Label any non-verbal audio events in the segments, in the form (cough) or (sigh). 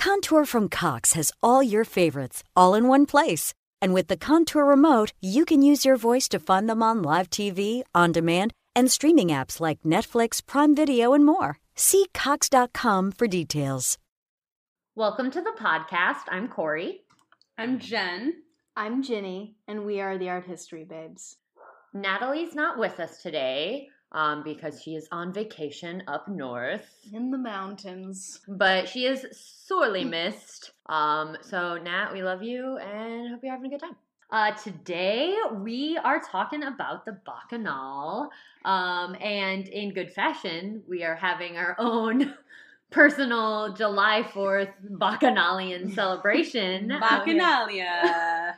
Contour from Cox has all your favorites, all in one place. And with the Contour remote, you can use your voice to find them on live TV, on demand, and streaming apps like Netflix, Prime Video, and more. See Cox.com for details. Welcome to the podcast. I'm Corey. I'm Jen. I'm Ginny, and we are the Art History Babes. Natalie's not with us today um, because she is on vacation up north, In the mountains. but she is sorely (laughs) missed. Um, so, Nat, we love you and hope you're having a good time. Uh, today we are talking about the Bacchanal, um, and in good fashion, we are having our own (laughs) personal July 4th Bacchanalian celebration. (laughs) Bacchanalia.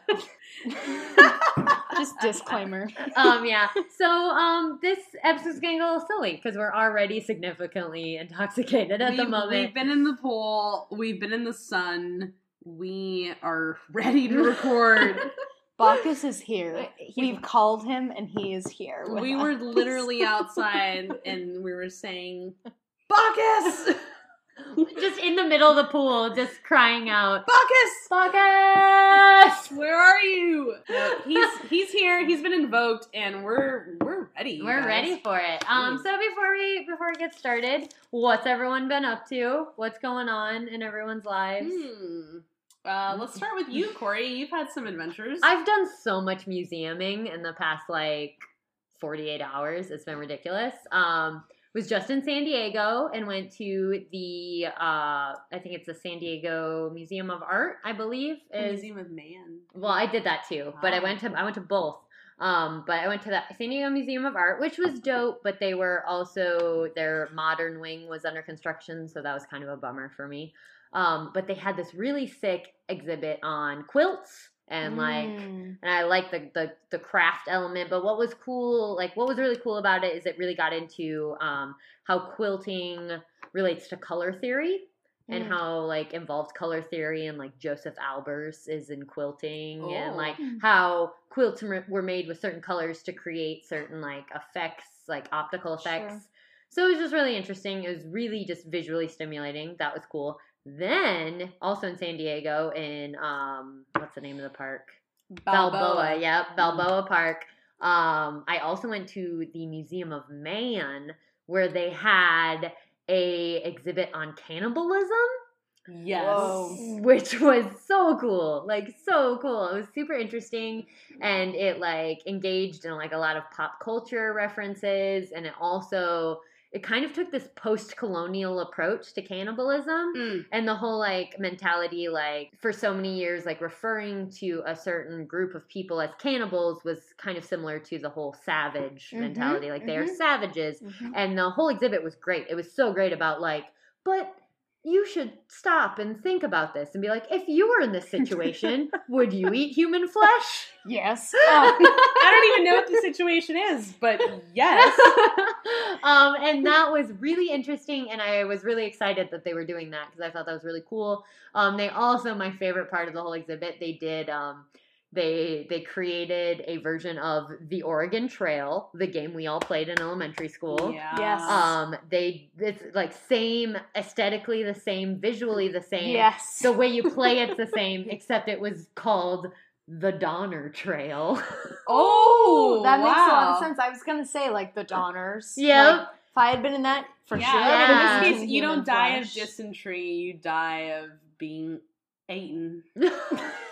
Just disclaimer. (laughs) um yeah so um this episode's getting a little silly because we're already significantly intoxicated at the We've- moment We've been in the pool. We've been in the sun. We are (laughs) ready to record. (laughs) Bacchus is here. We've called him, and he is here. with we were literally outside and we were saying, Bacchus! (laughs) just in the middle of the pool just crying out Bacchus! Bacchus! Where are you? No, he's (laughs) he's here. He's been invoked, and we're we're ready. we're guys. ready for it um so before we before we get started what's everyone been up to what's going on in everyone's lives Hmm. Uh, let's start with you, Corey. You've had some adventures. I've done so much museuming in the past like 48 hours. It's been ridiculous. Um, was just in San Diego and went to the uh, I think it's the San Diego Museum of Art, I believe. Is Museum of Man. well, I did that too, but I went to I went to both. Um, but I went to the San Diego Museum of Art, which was dope. But they were also their modern wing was under construction, so that was kind of a bummer for me. Um, but they had this really sick exhibit on quilts and like Mm. and I like the, the the craft element. But what was cool, like what was really cool about it, is it really got into um, how quilting relates to color theory and Mm. how like involved color theory and like Josef Albers is in quilting and Oh. like how quilts were were made with certain colors to create certain like effects, like optical effects. Sure. So it was just really interesting. It was really just visually stimulating. That was cool. Then also in San Diego in um what's the name of the park? Balboa, yep, Balboa Park. Um, I also went to the Museum of Man where they had a exhibit on cannibalism, Yes. Whoa. which was so cool, like so cool. It was super interesting, and it like engaged in like a lot of pop culture references, and it also it kind of took this post-colonial approach to cannibalism Mm. and the whole like mentality like for so many years like referring to a certain group of people as cannibals was kind of similar to the whole savage Mhm, mentality like they are mhm. savages Mhm. and the whole exhibit was great it was so great about like but you should stop and think about this and be like if you were in this situation (laughs) would you eat human flesh Yes. I don't even know what the situation is, but yes. (laughs) um, and that was really interesting, and I was really excited that they were doing that because I thought that was really cool. Um, they also, my favorite part of the whole exhibit, they did. They they created a version of the Oregon Trail, the game we all played in elementary school. Yeah. Yes. Um, they it's like same aesthetically, the same visually, the same. Yes. The way you play it's the (laughs) same, except it was called the Donner Trail. (laughs) Oh, that makes a lot of sense. I was gonna say like the Donners. Yep. Like, if I had been in that, for yeah, sure. Yeah. In this case, you don't die of dysentery. You die of being eaten. (laughs)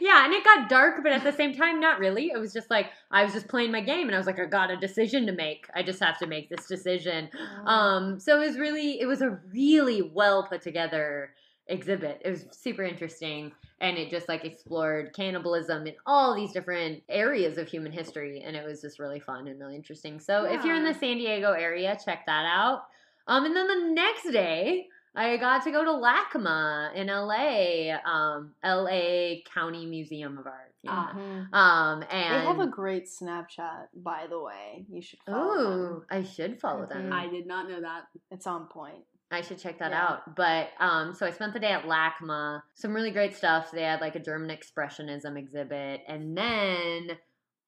yeah, and it got dark, but at the same time, not really. It was just like I was just playing my game, and I was like, I got a decision to make. I just have to make this decision. Oh. Um, so it was really, it was a really well put together exhibit. It was super interesting, and it just like explored cannibalism in all these different areas of human history, and it was just really fun and really interesting. So if you're in the San Diego area, check that out. Um, and then the next day, I got to go to LACMA in LA, um, LA County Museum of Art. Yeah. Mhm. Um, They and have a great Snapchat, by the way. You should follow ooh, them. I should follow them. I did not know that. It's on point. I should check that Yeah. out. But um, so I spent the day at LACMA. Some really great stuff. They had like a German expressionism exhibit, and then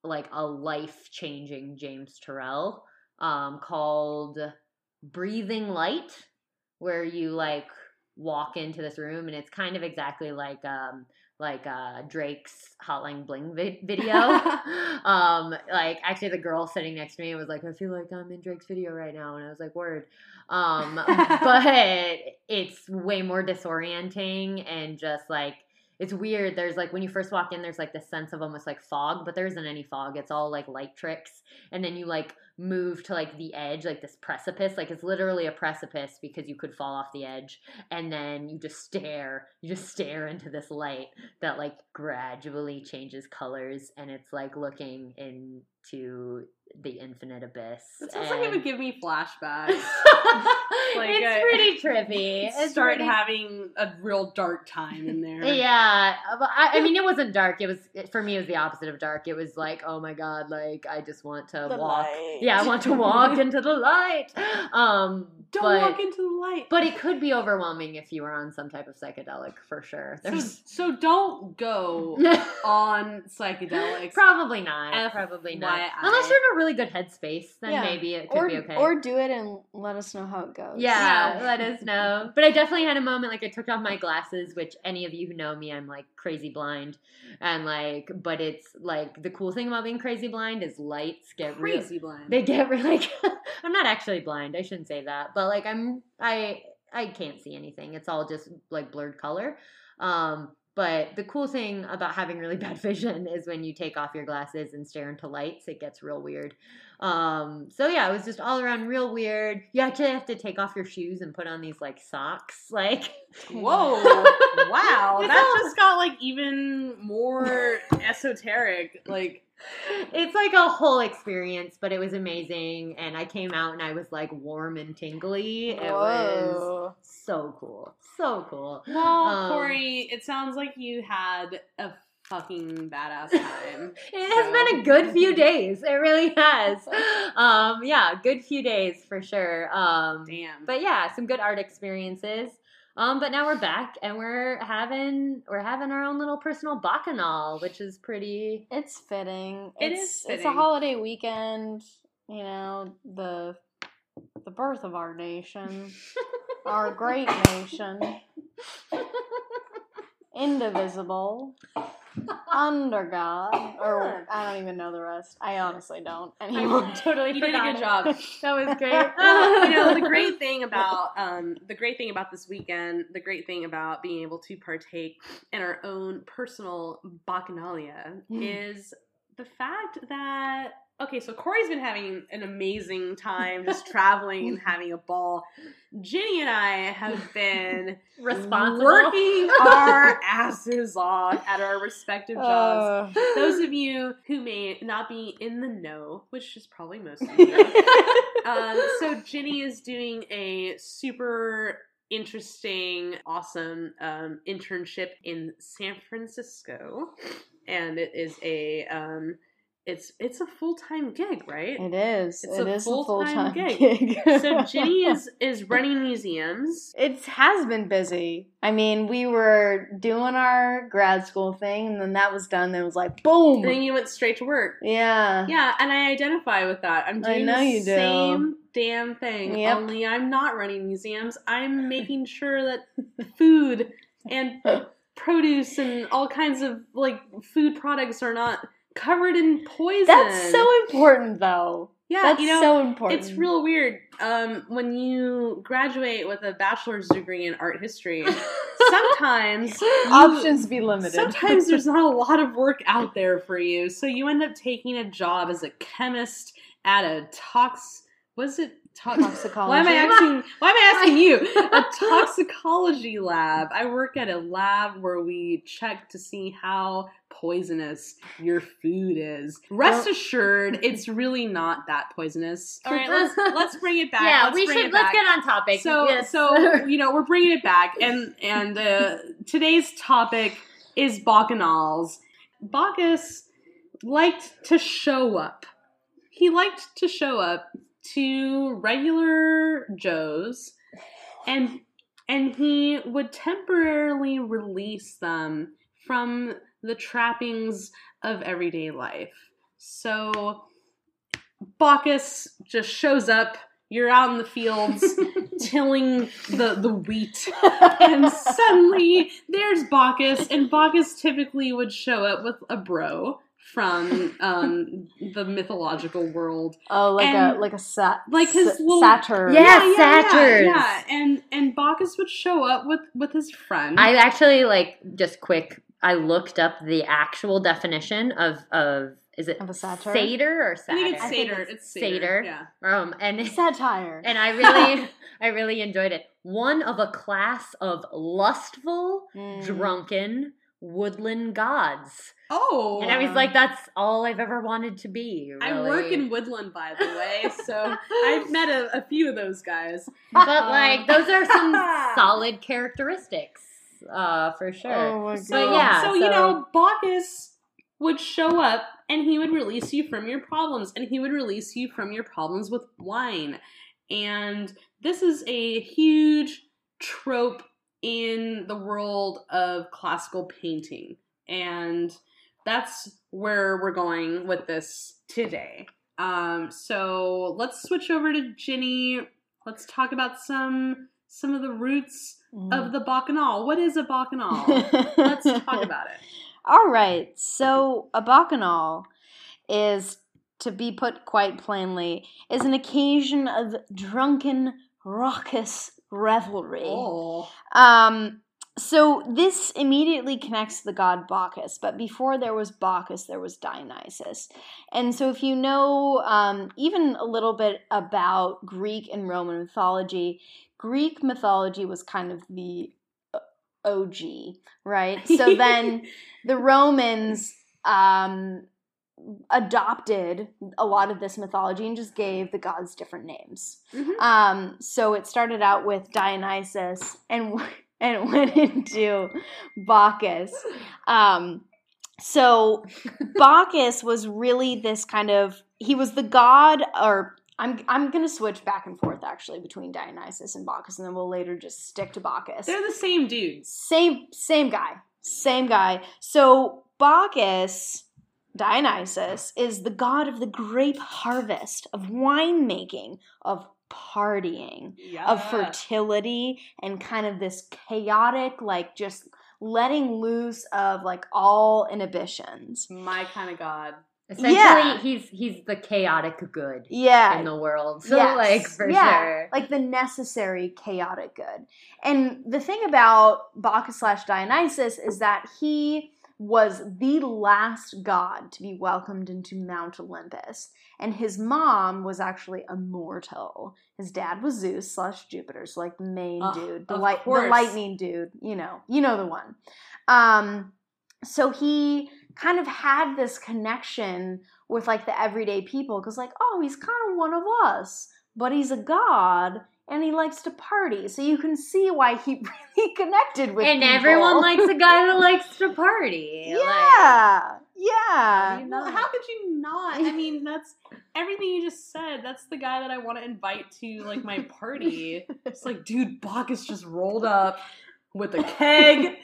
like a life changing James Turrell um, called Breathing Light, where you like walk into this room, and it's kind of exactly like um, like uh, Drake's Hotline Bling vi- video. (laughs) (laughs) um, like actually, the girl sitting next to me was like, "I feel like I'm in Drake's video right now," and I was like, "Word." Um, (laughs) but it's way more disorienting and just like it's weird. There's like when you first walk in, there's like this sense of almost like fog, but there isn't any fog. It's all like light tricks, and then you like move to like the edge, like this precipice. Like it's literally a precipice because you could fall off the edge, and then you just stare. You just stare into this light that like gradually changes colors, and it's like looking into the infinite abyss. It sounds like it would give me flashbacks. (laughs) Like, it's I- pretty trippy. It's Start pretty- having a real dark time in there. Yeah, I, I mean, it wasn't dark. It was for me. It was the opposite of dark. It was like, oh my god, like I just want to The walk. light. Yeah, I want to walk (laughs) into the light. Um, Don't but, walk into the light. But it could be overwhelming if you were on some type of psychedelic for sure. so, There's so don't go (laughs) on psychedelics. probably not. F probably not. Y I. Unless you're in a really good headspace, then Yeah. maybe it could Or, be okay. or do it and let us know how it goes. Yeah, Yeah. let us know. But I definitely had a moment like I took off my glasses, which any of you who know me, I'm like crazy blind. And like but it's like the cool thing about being crazy blind is lights get real crazy blind. they get really (laughs) like I'm not actually blind, I shouldn't say that. But like I'm I I can't see anything. It's all just like blurred color. Um but the cool thing about having really (laughs) bad vision is when you take off your glasses and stare into lights, it gets real weird. Um, so yeah, it was just all around real weird. You actually have to take off your shoes and put on these like socks. (laughs) Like, Whoa! wow, that just got like even more esoteric. Like, it's like a whole experience, but it was amazing. And I came out and I was like warm and tingly. It was so cool. So cool. well, Um, Corey, it sounds like you had a fucking badass time. (laughs) It has been a good few days. It really has. (laughs) Um, yeah, good few days for sure. Um, Damn. but yeah, some good art experiences. Um, but now we're back and we're having we're having our own little personal bacchanal, which is pretty. It's fitting. It it's, is It's a holiday weekend. You know the the birth of our nation, (laughs) our great nation, (laughs) indivisible, under God, or I don't even know the rest. I honestly don't anymore. (laughs) totally you did a good job. That was (laughs) great. you know the great (laughs) thing about um, the great thing about this weekend the great thing about being able to partake in our own personal bacchanalia is the fact that okay so corey's been having an amazing time just traveling and having a ball. Ginny and i have been (laughs) responsible. working (laughs) our asses off at our respective jobs. Uh, those of you who may not be in the know, which is probably most of you, (laughs) um, so Ginny is doing a super interesting, awesome um, internship in San Francisco, and it is a um, it's it's a full time gig, right? it is. It's It a full-time full-time gig. (laughs) gig. So Jenny is is running museums. It has been busy. I mean, we were doing our grad school thing, and then that was done. Then it was like, boom. And then you went straight to work. yeah. Yeah, and I identify with that. I'm I doing know the you do. same damn thing. Yep. Only I'm not running museums. I'm making sure that food and (laughs) produce and all kinds of like food products are not covered in poison. That's so important, though. yeah, That's you know, so important. it's real weird. Um, when you graduate with a bachelor's degree in art history, (laughs) sometimes you- Options be limited. Sometimes there's (laughs) not a lot of work out there for you, so you end up taking a job as a chemist at a tox. Was it Toxicology. why am I asking? Why am I asking you? (laughs) A toxicology lab. I work at a lab where we check to see how poisonous your food is. Rest Well- assured, it's really not that poisonous. All right, let's let's bring it (laughs) back. yeah, Let's we should let's get on topic. So, Yes. so you know, we're bringing it back, and and uh, today's topic is bacchanals. Bacchus liked to show up. He liked to show up to regular Joes, and and he would temporarily release them from the trappings of everyday life. So Bacchus just shows up. You're out in the fields (laughs) tilling the, the wheat, (laughs) and suddenly there's Bacchus, and Bacchus typically would show up with a bro from um, the mythological world, oh, like and- a like a sat like his s- little- satyr. Yeah. satyrs. yeah, yeah, and and Bacchus would show up with with his friend. I actually like just quick. I looked up the actual definition of of is it Of a satyr? satyr or I think it's I think satyr. it's It's satyr. satyr. Yeah. Um, and (laughs) satire. and I really (laughs) I really enjoyed it. One of a class of lustful, Mm. drunken woodland gods. Oh, And I was like, that's all I've ever wanted to be. I work in Woodland, by the way, so I've (laughs) met a, a few of those guys. but like those are some (laughs) solid characteristics, uh, for sure. Oh my So god. yeah, so, you know, Bacchus would show up and he would release you from your problems, and he would release you from your problems with wine. And this is a huge trope in the world of classical painting, and that's where we're going with this today. Um, so let's switch over to Ginny. Let's talk about some some of the roots Mm. of the bacchanal. What is a bacchanal? (laughs) Let's talk about it. All right. So a bacchanal is, to be put quite plainly, is an occasion of drunken, raucous revelry. Oh. Um, so this immediately connects to the god Bacchus, but before there was Bacchus, there was Dionysus. And so if you know um, even a little bit about Greek and Roman mythology, Greek mythology was kind of the uh, OG, right? So then (laughs) the Romans um, adopted a lot of this mythology and just gave the gods different names. Mhm. Um, so it started out with Dionysus and (laughs) and it (laughs) went into Bacchus. Um, so Bacchus was really this kind of he was the god or I'm I'm gonna switch back and forth actually between Dionysus and Bacchus and then we'll later just stick to Bacchus. They're the same dudes. Same same guy. Same guy. So Bacchus Dionysus is the god of the grape harvest, of winemaking, of partying, Yeah. of fertility, and kind of this chaotic, like just letting loose of like all inhibitions. My kind of god. Essentially, Yeah. he's he's the chaotic good Yeah. in the world. (laughs) So Yes. like for yeah, sure. Like the necessary chaotic good. And the thing about Bacchus slash Dionysus is that he was the last god to be welcomed into Mount Olympus. And his mom was actually immortal. His dad was Zeus slash Jupiter, so like the main Ugh, dude, the light the lightning dude, you know, you know the one. Um so he kind of had this connection with like the everyday people because like oh he's kind of one of us but he's a god and he likes to party so you can see why he (laughs) really connected with and people. everyone (laughs) likes a guy that likes to party. Like, yeah yeah you know. how could you not? I mean, that's (laughs) everything you just said. That's the guy that I want to invite to like my party. It's like, dude, Bacchus just rolled up with a keg.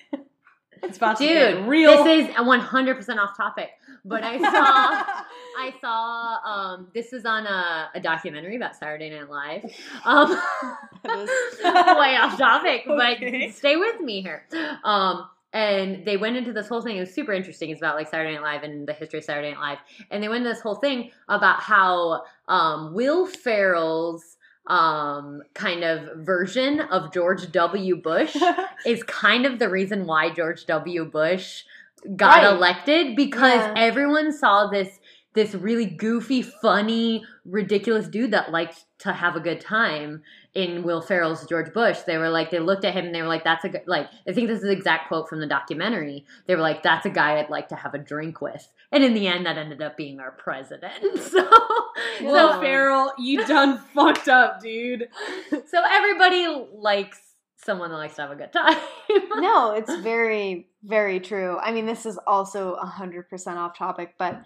It's about to Dude, get real. this is 100% off topic, but I saw (laughs) I saw um this is on a, a documentary about Saturday Night Live. Um (laughs) (laughs) way off topic, Okay. but stay with me here. Um and they went into this whole thing. It was super interesting. It's about like Saturday Night Live and the history of Saturday Night Live. And they went into this whole thing about how um, Will Ferrell's um, kind of version of George W. Bush (laughs) is kind of the reason why George W. Bush got Right. elected because Yeah. everyone saw this this really goofy, funny, ridiculous dude that liked to have a good time in Will Ferrell's George Bush. They were like, they looked at him and they were like, that's a good, like, I think this is the exact quote from the documentary. They were like, that's a guy I'd like to have a drink with. And in the end, that ended up being our president. (laughs) So, Will so, Ferrell, you (laughs) done fucked up, dude. so everybody likes someone that likes to have a good time. (laughs) no, it's very, very true. I mean, this is also 100% off topic, but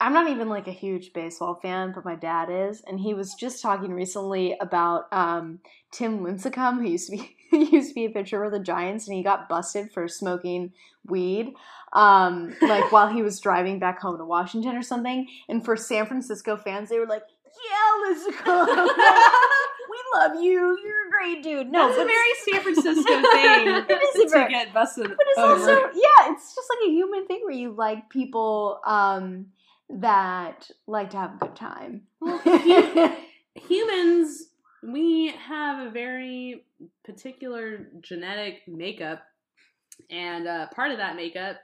I'm not even like a huge baseball fan, but my dad is. And he was just talking recently about um, Tim Lincecum, who used to be he (laughs) used to be a pitcher for the Giants, and he got busted for smoking weed, um, like (laughs) while he was driving back home to Washington or something. And for San Francisco fans, they were like, "Yeah, Lincecum, (laughs) we love you. You're a great dude." No, That's a very San Francisco thing It is to very- get busted. but it's over. also yeah, it's just like a human thing where you like people um, that like to have a good time. humans we have a very particular genetic makeup and uh, part of that makeup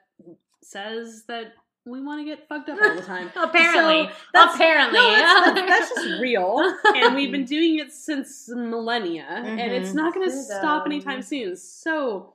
says that we want to get fucked up all the time (laughs) Apparently. So that's- Apparently. no, that's, that's, (laughs) that's just real and we've been (laughs) doing it since millennia and it's Mhm. not going to stop anytime soon so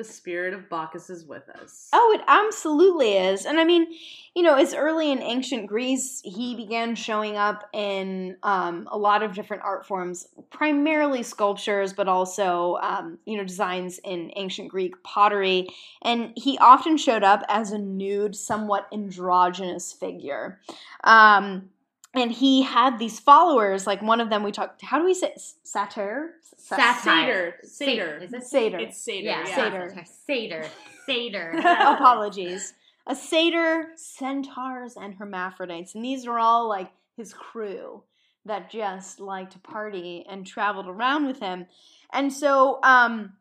the spirit of bacchus is with us Oh, it absolutely is. And I mean, you know, as early in ancient Greece, he began showing up in um, a lot of different art forms, primarily sculptures, but also, um, you know, designs in ancient Greek pottery. And he often showed up as a nude, somewhat androgynous figure. Um, and he had these followers, like one of them we talked, how do we say, satyr? Satire. Satyr. Satyr. Is it Satyr. it's satyr Yeah, yeah, Satyr. Satyr. Satyr. (laughs) Apologies. A satyr, centaurs, and hermaphrodites. And these are all like his crew that just liked to party and traveled around with him. And so, um,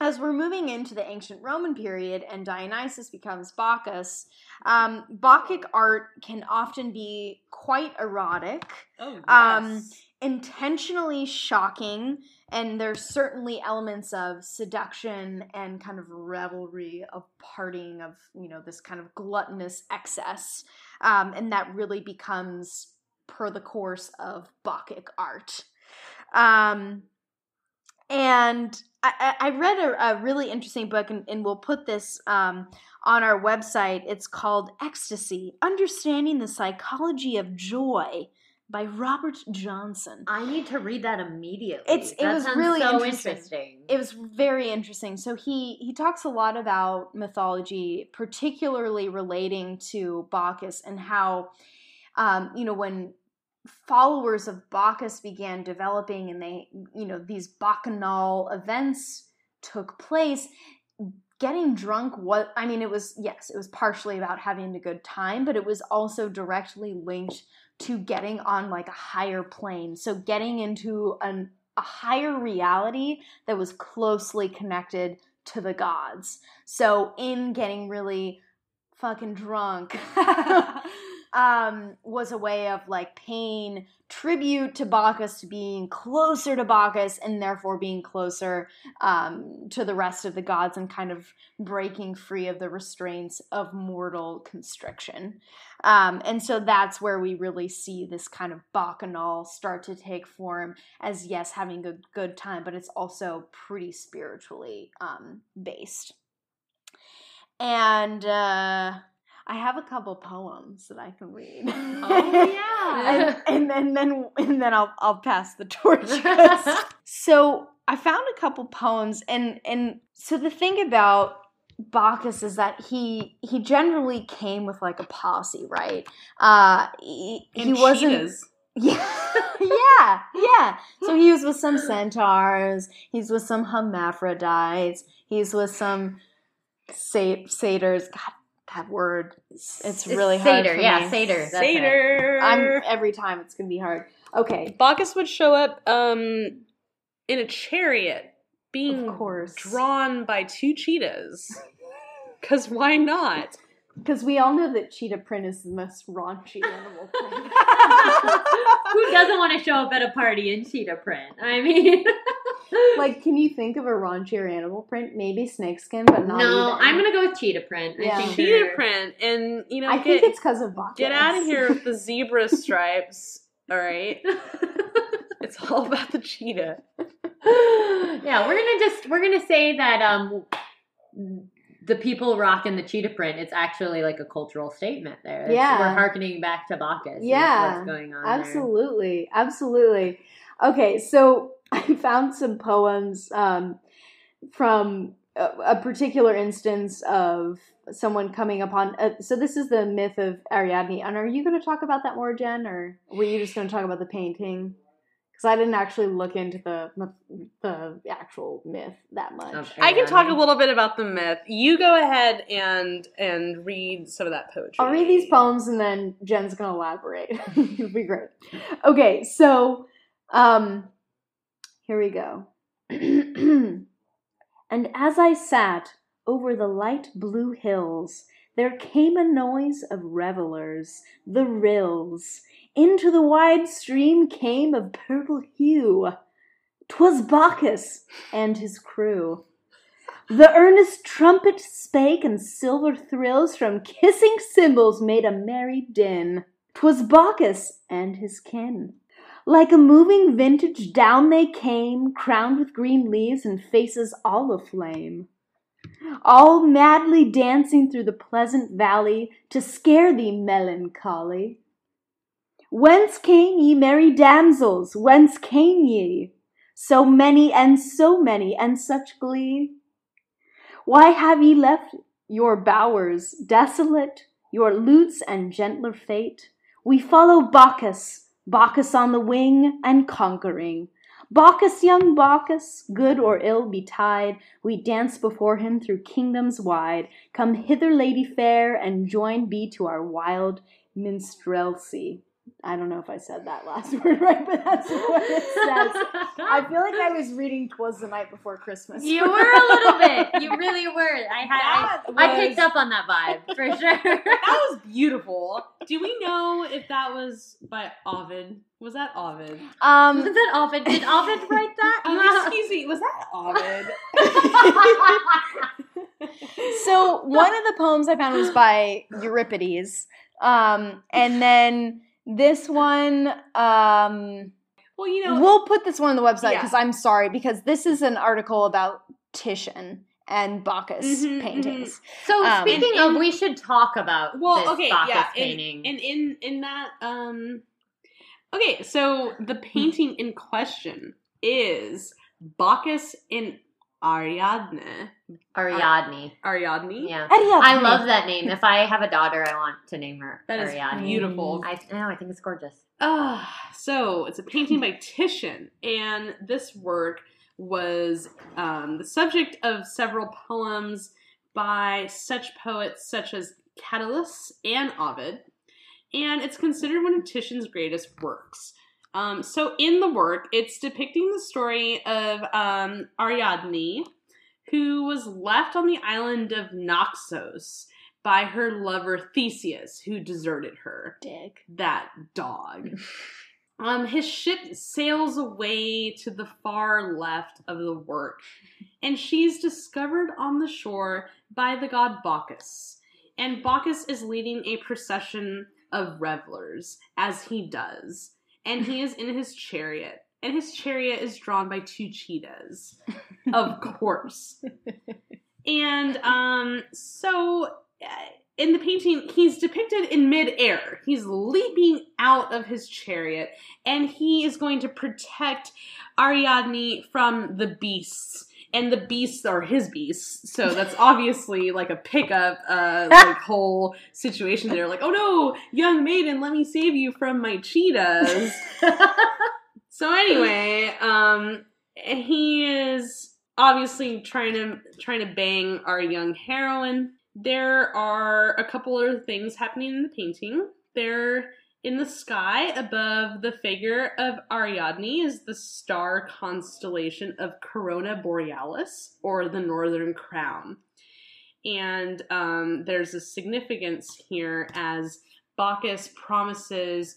as we're moving into the ancient Roman period and Dionysus becomes Bacchus, um, Bacchic art can often be quite erotic oh yes. Um, intentionally shocking and there's certainly elements of seduction and kind of revelry of partying of you know this kind of gluttonous excess um, and that really becomes per the course of bacchic art um, and I, I read a, a really interesting book, and, and we'll put this um, on our website. It's called Ecstasy Understanding the Psychology of Joy by Robert Johnson. I need to read that immediately. It's- it that was really so interesting. interesting. It was very interesting. So he he talks a lot about mythology, particularly relating to Bacchus and how, um, you know, when followers of Bacchus began developing and they, you know, these bacchanal events took place. Getting drunk, what I mean, it was yes, it was partially about having a good time, but it was also directly linked to getting on like a higher plane. So getting into an a higher reality that was closely connected to the gods. So in getting really fucking drunk (laughs) um was a way of like paying tribute to Bacchus being closer to Bacchus and therefore being closer um to the rest of the gods and kind of breaking free of the restraints of mortal constriction. Um, and so that's where we really see this kind of bacchanal start to take form as yes, having a good time, but it's also pretty spiritually um, based. And uh, I have a couple poems that I can read. Oh, yeah. (laughs) and, and then then and then I'll I'll pass the torch. (laughs) so I found a couple poems, and and so the thing about Bacchus is that he he generally came with like a posse, right? Uh, he, he wasn't. cheetahs. (laughs) Yeah, yeah, yeah. So he was with some centaurs. He's with some hermaphrodites. He's with some sa- satyrs. God, that word. It's, it's really hard Satyr, for yeah, me. Satyr. That's right. Satyr. I'm every time it's gonna be hard. Okay, Bacchus would show up um, in a chariot, being Of course. drawn by two cheetahs. (laughs) Because why not? because we all know that cheetah print is the most raunchy animal (laughs) print. Who doesn't want to show up at a party in cheetah print? I mean, (laughs) like, can you think of a raunchier animal print? Maybe snakeskin, but not. no, even. I'm gonna go with cheetah print. Yeah. I think Cheetah they're- print, and you know, I get, think it's because of Bacchus. get out of here with the (laughs) zebra stripes. All right, (laughs) it's all about the cheetah. yeah, we're gonna just we're gonna say that um the people rocking the cheetah print. It's actually like a cultural statement there. It's- Yeah. we're harkening back to Bacchus. Yeah, what's going on? there. Absolutely, absolutely. Okay, so (laughs) I found some poems um, from a, a particular instance of someone coming upon. Uh, so this is the myth of Ariadne, and are you going to talk about that more, Jen, or were you just going to talk about the painting? Because I didn't actually look into the the actual myth that much. I can talk a little bit about the myth. You go ahead and and read some of that poetry. I'll read these poems and then Jen's gonna elaborate. (laughs) It'll be great. Okay, so um here we go. (clears throat) and as I sat over the light blue hills, there came a noise of revelers, the rills. Into the wide stream came of purple hue. 'Twas Bacchus and his crew. The earnest trumpet spake, and silver thrills from kissing cymbals made a merry din. 'Twas Bacchus and his kin. Like a moving vintage, down they came, crowned with green leaves and faces all aflame. All madly dancing through the pleasant valley to scare thee, melancholy. Whence came ye, merry damsels? Whence came ye? So many and so many and such glee. Why have ye left your bowers desolate, your lutes and gentler fate? We follow Bacchus, Bacchus on the wing and conquering. Bacchus, young Bacchus, good or ill betide, we dance before him through kingdoms wide. Come hither, lady fair, and join be to our wild minstrelsy. I don't know if I said that last (laughs) word right, but that's what it says. I (laughs) feel like I was reading "Twas the Night Before Christmas." You were a little bit. You (laughs) really were. I had. That I, I picked up on that vibe for sure. That was beautiful. Do we know if that was by Ovid? Was that Ovid? Um, Was Um, that Ovid? Did Ovid write that? Um, excuse me, was that Ovid? so one of the poems I found was by Euripides, um, and then this one, um, well, you know, we'll put this one on the website Yeah. because I'm sorry because this is an article about Titian and Bacchus Mhm, paintings. So Um, speaking And of, we should talk about well, this okay, Bacchus yeah, painting. and, and in in that, um, okay, so the painting in question is Bacchus and Ariadne. Ariadne. Ariadne. Yeah. Ariadne. I love that name. If I have a daughter, I want to name her That is Ariadne. beautiful. I know. I think it's gorgeous. Ah, so it's a painting by Titian, and this work was um, the subject of several poems by such poets such as Catullus and Ovid, and it's considered one of Titian's greatest works. Um, so in the work, it's depicting the story of um, Ariadne, who was left on the island of Naxos by her lover Theseus, who deserted her Dick. that dog. (laughs) Um, his ship sails away to the far left of the work, and she's discovered on the shore by the god Bacchus. And Bacchus is leading a procession of revelers, as he does. And he is in his chariot, and his chariot is drawn by two cheetahs, of (laughs) course. And um, so uh, in the painting, he's depicted in midair. He's leaping out of his chariot, and he is going to protect Ariadne from the beasts. And the beasts are his beasts, so that's (laughs) obviously like a pickup, uh, like (laughs) whole situation. They're like, "Oh no, young maiden, let me save you from my cheetahs." (laughs) So anyway, um, he is obviously trying to trying to bang our young heroine. There are a couple other things happening in the painting. There, in the sky above the figure of Ariadne, is the star constellation of Corona Borealis, or the Northern Crown. And um, there's a significance here as Bacchus promises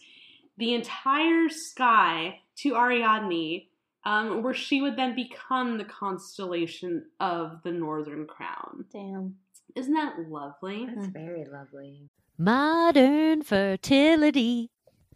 the entire sky to Ariadne um, where she would then become the constellation of the Northern Crown. Damn. Isn't that lovely? That's very lovely. Modern fertility.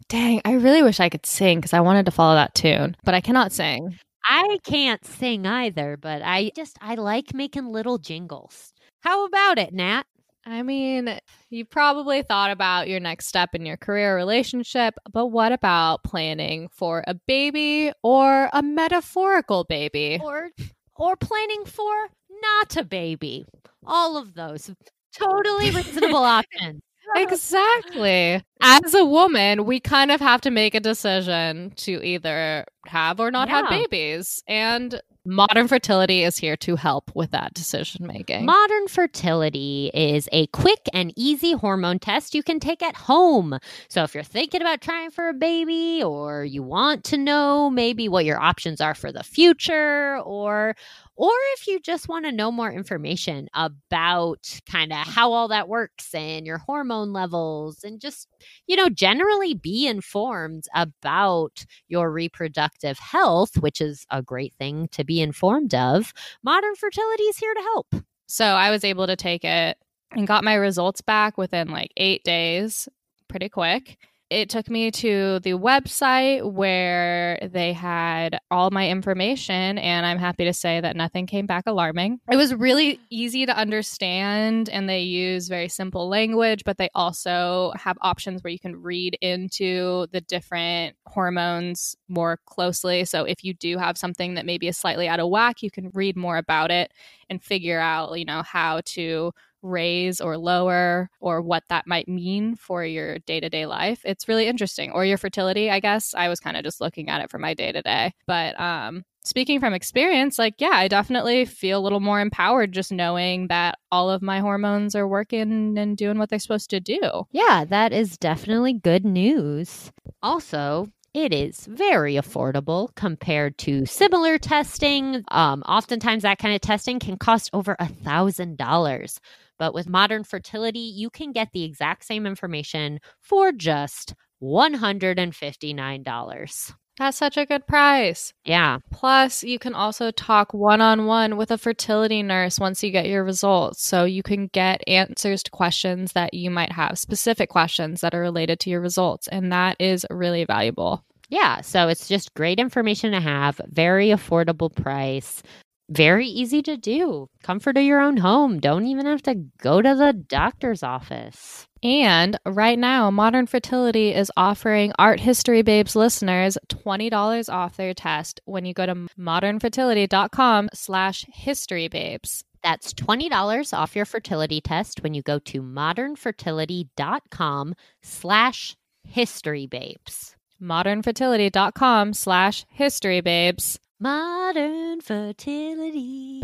Dang, I really wish I could sing because I wanted to follow that tune, but I cannot sing. I can't sing either, but I just I like making little jingles. How about it, Nat? I mean, you probably thought about your next step in your career relationship, but what about planning for a baby or a metaphorical baby? Or or planning for not a baby. All of those totally (laughs) reasonable options. (laughs) Exactly. As a woman, we kind of have to make a decision to either have or not have babies. And modern fertility is here to help with that decision making. Modern fertility is a quick and easy hormone test you can take at home. So if you're thinking about trying for a baby or you want to know maybe what your options are for the future or or if you just want to know more information about kind of how all that works and your hormone levels and just you know generally be informed about your reproductive health, which is a great thing to be informed of, modern fertility is here to help. So I was able to take it and got my results back within like eight days, pretty quick. It took me to the website where they had all my information, and I'm happy to say that nothing came back alarming. It was really easy to understand, and they use very simple language, but they also have options where you can read into the different hormones more closely. So if you do have something that maybe is slightly out of whack, you can read more about it and figure out, you know, how to raise or lower or what that might mean for your day-to-day life. It's really interesting. Or your fertility, I guess. I was kind of just looking at it for my day-to-day. But um speaking from experience, like yeah, I definitely feel a little more empowered just knowing that all of my hormones are working and doing what they're supposed to do. Yeah, that is definitely good news. Also, it is very affordable compared to similar testing. Um, oftentimes, that kind of testing can cost over a thousand dollars. But with modern fertility, you can get the exact same information for just $159. That's such a good price. Yeah. Plus, you can also talk one on one with a fertility nurse once you get your results. So you can get answers to questions that you might have, specific questions that are related to your results. And that is really valuable. Yeah. So it's just great information to have, very affordable price, very easy to do. Comfort of your own home. Don't even have to go to the doctor's office. And right now, Modern Fertility is offering Art History Babes listeners $20 off their test when you go to modernfertility.com slash historybabes. That's $20 off your fertility test when you go to modernfertility.com slash historybabes. modernfertility.com slash historybabes. Modern fertility.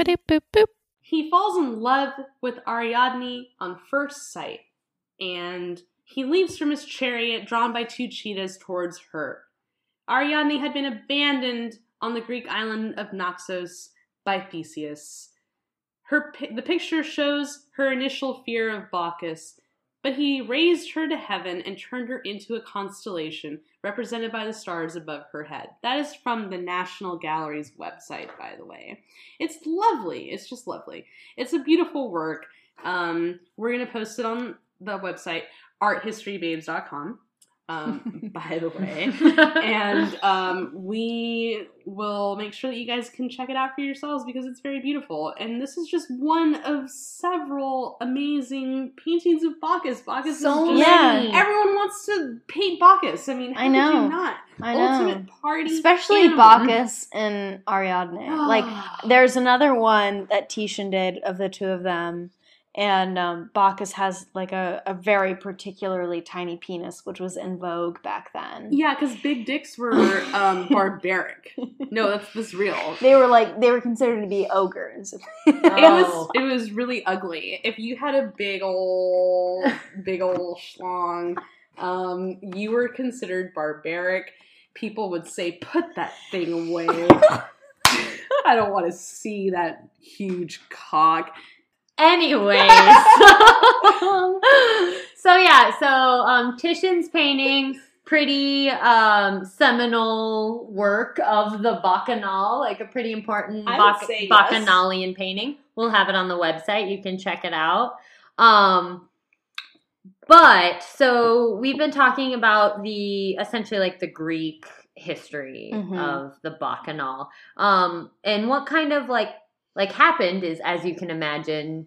He falls in love with Ariadne on first sight, and he leaps from his chariot drawn by two cheetahs towards her. Ariadne had been abandoned on the Greek island of Naxos by Theseus. Her the picture shows her initial fear of Bacchus, but he raised her to heaven and turned her into a constellation represented by the stars above her head. That is from the National Gallery's website, by the way. It's lovely. It's just lovely. It's a beautiful work. Um, we're going to post it on the website, arthistorybabes.com, um, (laughs) by the way. (laughs) and um, we will make sure that you guys can check it out for yourselves because it's very beautiful. And this is just one of several amazing paintings of Bacchus. Bacchus So is just many. everyone wants to paint Bacchus. I mean, I know. not? I know. Ultimate party, Especially animal. Bacchus and Ariadne. like, (sighs) there's another one that Titian did of the two of them. And um, Bacchus has like a, a very particularly tiny penis, which was in vogue back then. Yeah, because big dicks were um, (laughs) barbaric. No, that's that's real. They were like they were considered to be ogres. It Oh. was (laughs) it was really ugly. If you had a big old big old schlong, um, you were considered barbaric. People would say, "Put that thing away." (laughs) I don't want to see that huge cock. Anyways. (laughs) (laughs) so yeah, so um Titian's painting pretty um, seminal work of the Bacchanal, like a pretty important bac- yes. Bacchanalian painting. We'll have it on the website. You can check it out. Um, but so we've been talking about the essentially like the Greek history Mhm. of the Bacchanal. Um, and what kind of like like happened is as you can imagine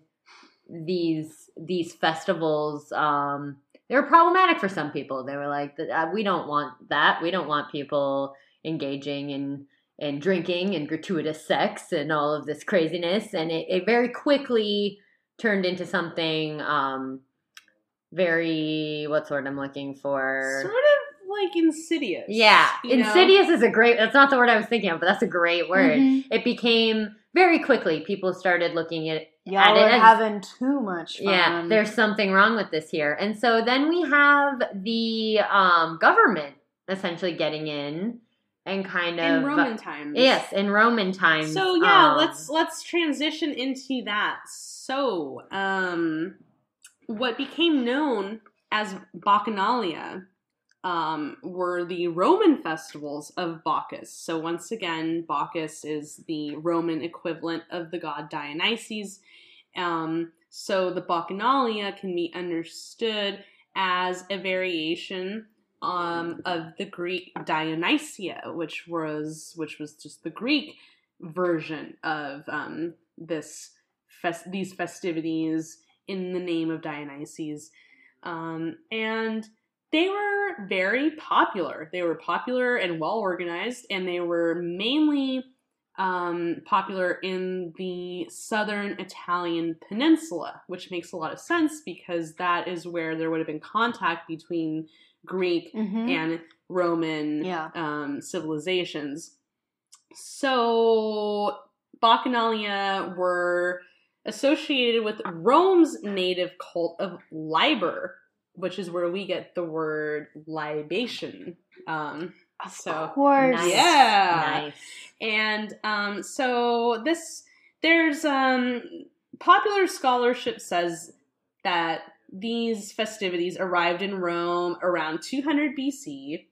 these these festivals um they were problematic for some people. They were like uh, we don't want that. We don't want people engaging in in drinking and gratuitous sex and all of this craziness and it, it very quickly turned into something um very what's the word I'm looking for? Sort of like insidious. Yeah, you know? insidious is a great. That's not the word I was thinking of, but that's a great word. Mhm. It became very quickly. People started looking at Y'all At it are as- having too much fun. yeah, there's something wrong with this here, and so then we have the um, government essentially getting in and kind of in Roman times. yes in Roman times. So yeah, um, let's let's transition into that. So, um, what became known as Bacchanalia um, were the Roman festivals of Bacchus. So once again, Bacchus is the Roman equivalent of the god Dionysus. Um, so the Bacchanalia can be understood as a variation um, of the Greek Dionysia, which was which was just the Greek version of um, this fest- these festivities in the name of Dionysus, um, and they were very popular. They were popular and well organized, and they were mainly um, popular in the southern Italian peninsula, which makes a lot of sense because that is where there would have been contact between Greek Mhm. and Roman Yeah. um, civilizations. So, Bacchanalia were associated with Rome's native cult of Liber, which is where we get the word libation. Um, Of so, course. nice. Yeah. nice. and um, so this there's um, popular scholarship says that these festivities arrived in Rome around 200 BC,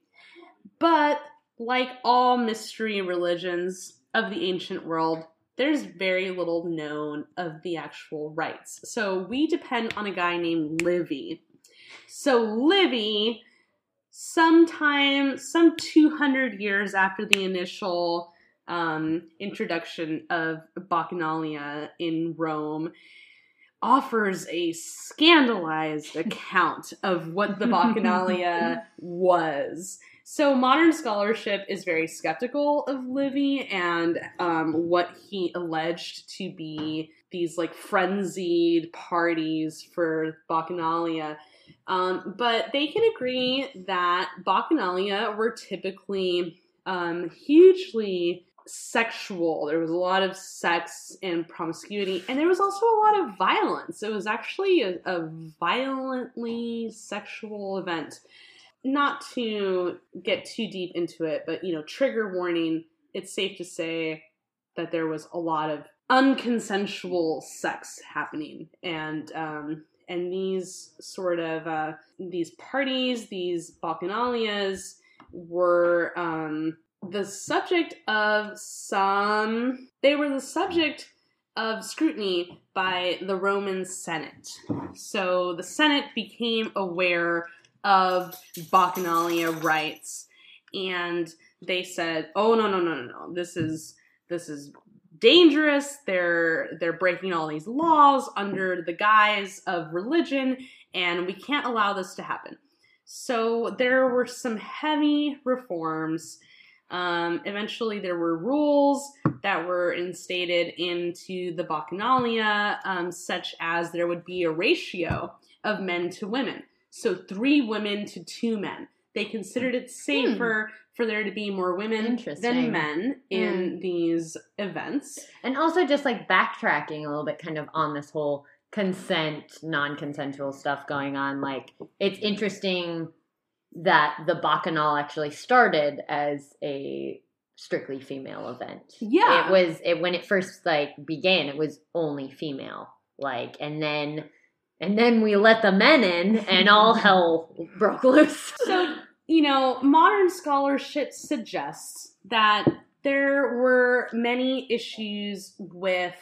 but like all mystery religions of the ancient world, there's very little known of the actual rites. So we depend on a guy named Livy. So Livy, sometime some 200 years after the initial um, introduction of Bacchanalia in Rome, offers a scandalized (laughs) account of what the Bacchanalia (laughs) was. So modern scholarship is very skeptical of Livy and um, what he alleged to be these like frenzied parties for Bacchanalia. Um, but they can agree that Bacchanalia were typically um, hugely sexual. There was a lot of sex and promiscuity, and there was also a lot of violence. It was actually a, a violently sexual event. Not to get too deep into it, but you know, trigger warning. It's safe to say that there was a lot of unconsensual sex happening, and um, and these sort of uh, these parties, these bacchanalias, were um, the subject of some. They were the subject of scrutiny by the Roman Senate. So the Senate became aware of Bacchanalia rites, and they said, "Oh no, no, no, no, no! This is this is dangerous. They're they're breaking all these laws under the guise of religion, and we can't allow this to happen." So there were some heavy reforms. Um, eventually, there were rules that were instated into the Bacchanalia, um, such as there would be a ratio of men to women. So three women to two men. They considered it hmm. safer for there to be more women than men hmm. in these events. And also just like backtracking a little bit kind of on this whole consent, non-consensual stuff going on. Like it's interesting that the Bacchanal actually started as a strictly female event. Yeah. It was it when it first like began, it was only female. Like and then and then we let the men in and all (laughs) hell broke loose. So you know, modern scholarship suggests that there were many issues with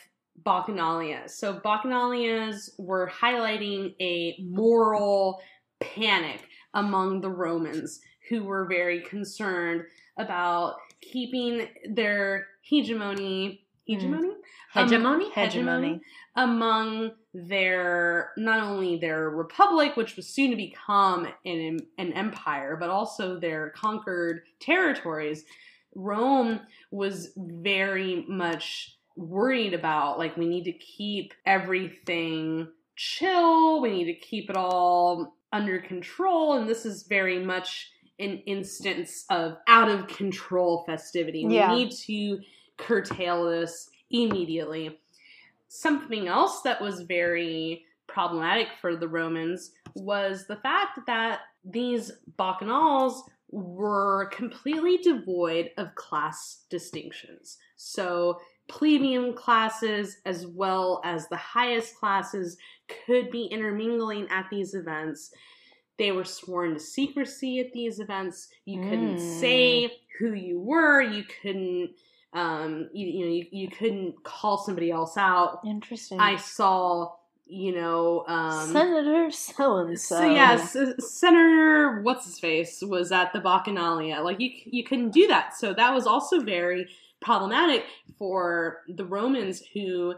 bacchanalia. So bacchanalias were highlighting a moral panic among the Romans who were very concerned about keeping their hegemony hegemony Hmm. Hegemony? um, hegemony among their not only their republic which was soon to become an an empire but also their conquered territories. Rome was very much worried about like we need to keep everything chill we need to keep it all under control and this is very much an instance of out of control festivity. We need to curtail this immediately something else that was very problematic for the Romans was the fact that these bacchanals were completely devoid of class distinctions. So, plebeian classes as well as the highest classes could be intermingling at these events. They were sworn to secrecy at these events. You couldn't Mm. say who you were. You couldn't um, you, you know you, you couldn't call somebody else out Interesting. i saw you know um Senator so and so. so yes senator what's his face was at the bacchanalia like you you couldn't do that so that was also very problematic for the romans who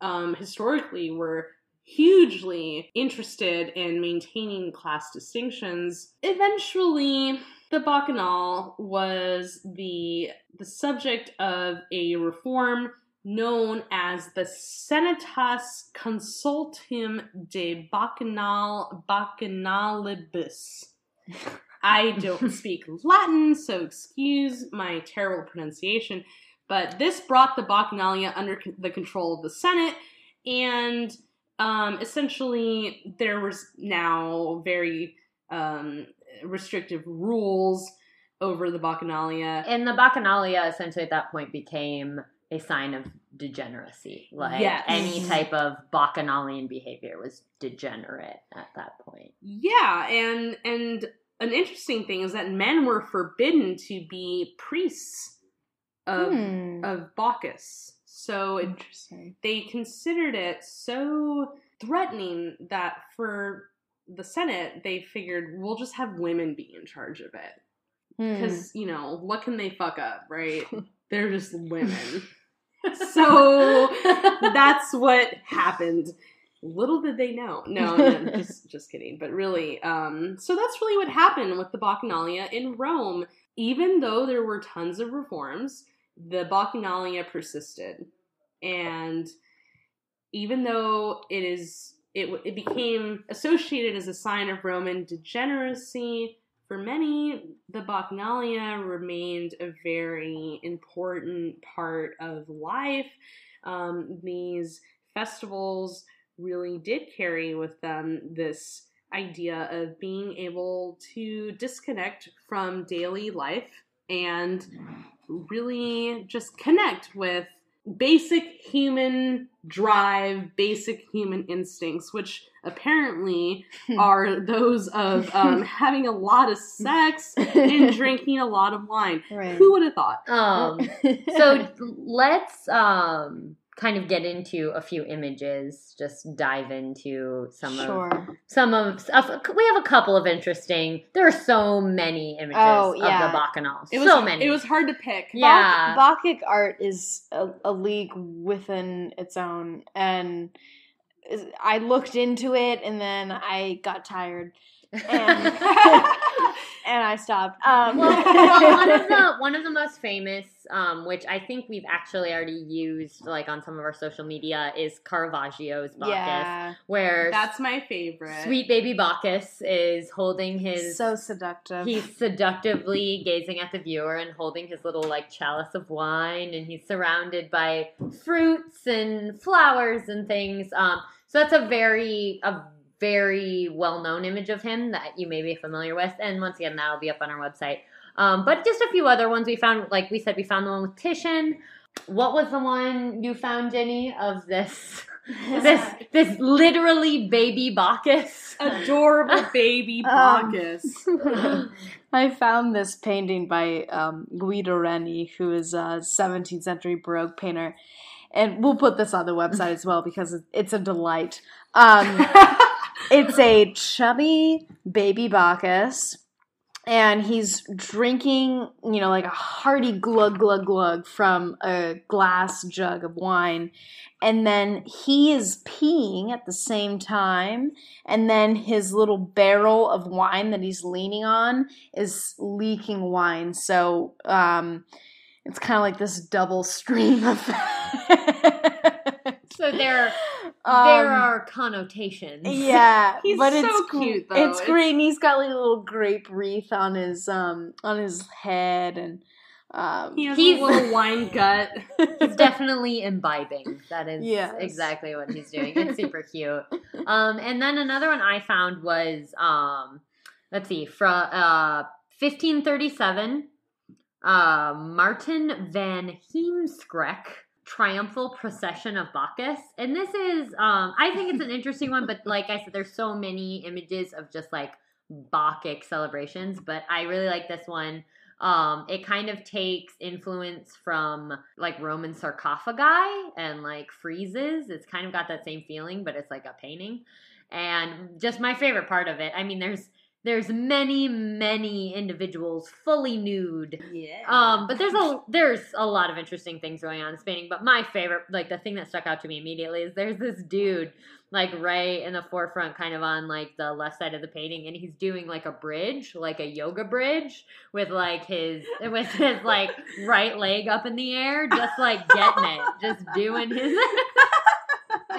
um historically were hugely interested in maintaining class distinctions eventually the bacchanal was the the subject of a reform known as the Senatus Consultum de Bacchanal Bacchanalibus. I don't (laughs) speak Latin, so excuse my terrible pronunciation, but this brought the Bacchanalia under con- the control of the Senate, and um, essentially there was now very um, restrictive rules over the Bacchanalia. And the Bacchanalia essentially at that point became a sign of degeneracy. Like Yes. any type of Bacchanalian behavior was degenerate at that point. Yeah, and and an interesting thing is that men were forbidden to be priests of Hmm. of Bacchus. So it, Interesting. they considered it so threatening that for the Senate they figured we'll just have women be in charge of it Hmm. because you know what can they fuck up, right? (laughs) They're just women. (laughs) so that's what happened. Little did they know. No, no (laughs) just just kidding. But really, um, so that's really what happened with the Bacchanalia in Rome. Even though there were tons of reforms, the Bacchanalia persisted, and even though it is it it became associated as a sign of Roman degeneracy. For many, the Bacchanalia remained a very important part of life. Um, these festivals really did carry with them this idea of being able to disconnect from daily life and really just connect with basic human drive, basic human instincts, which apparently are those of um, (laughs) having a lot of sex and (laughs) drinking a lot of wine. Right. Who would have thought? Um, (laughs) so let's um, kind of get into a few images. Just dive into some of some of. of- We have a couple of interesting. There are so many images Oh, of yeah. the bacchanals. It was so many. It was hard to pick. Yeah. Bach- Bacchic art is a, a league within its own, and I looked into it, and then I got tired, and, (laughs) and I stopped. Um, well, well, one of the (laughs) one of the most famous, um, which I think we've actually already used, like on some of our social media, is Caravaggio's Bacchus, yeah, where That's my favorite. sweet baby Bacchus is holding his so seductive. He's seductively gazing at the viewer and holding his little like chalice of wine, and he's surrounded by fruits and flowers and things. Um, so that's a very a very well known image of him that you may be familiar with. And once again, that'll be up on our website. Um, but just a few other ones we found. Like we said, we found the one with Titian. What was the one you found, Jenny, of this (laughs) this this literally baby Bacchus. Adorable (laughs) baby Um, Bacchus. (laughs) I found this painting by um, Guido Reni, who is a 17th century Baroque painter. And we'll put this on the website as well because it's a delight. Um, it's a chubby baby Bacchus, and he's drinking, you know, like a hearty glug, glug, glug from a glass jug of wine. And then he is peeing at the same time. And then his little barrel of wine that he's leaning on is leaking wine. So um, it's kind of like this double stream (laughs) effect. So there (laughs) Um, there are connotations. yeah, (laughs) He's but so it's cute, though. It's It's- great. And he's got like a little grape wreath on his um on his head, and um, He has He's- a little wine gut. (laughs) He's definitely imbibing. That is Yes. exactly what he's doing. It's super cute. Um, and then another one I found was um, let's see, from uh, 1537, uh, Maarten van Heemskerck. Triumphal Procession of Bacchus. And this is, um, I think it's an interesting one, but like I said, there's so many images of just like Bacchic celebrations, but I really like this one. Um, it kind of takes influence from like Roman sarcophagi and like friezes. It's kind of got that same feeling, but it's like a painting. And just my favorite part of it. I mean, there's there's many many individuals fully nude Yeah. um, but there's a there's a lot of interesting things going on in painting. But my favorite, like the thing that stuck out to me immediately, is there's this dude like right in the forefront, kind of on like the left side of the painting, and he's doing like a bridge, like a yoga bridge, with like his with his like right leg up in the air, just like getting it, just doing his (laughs) (laughs)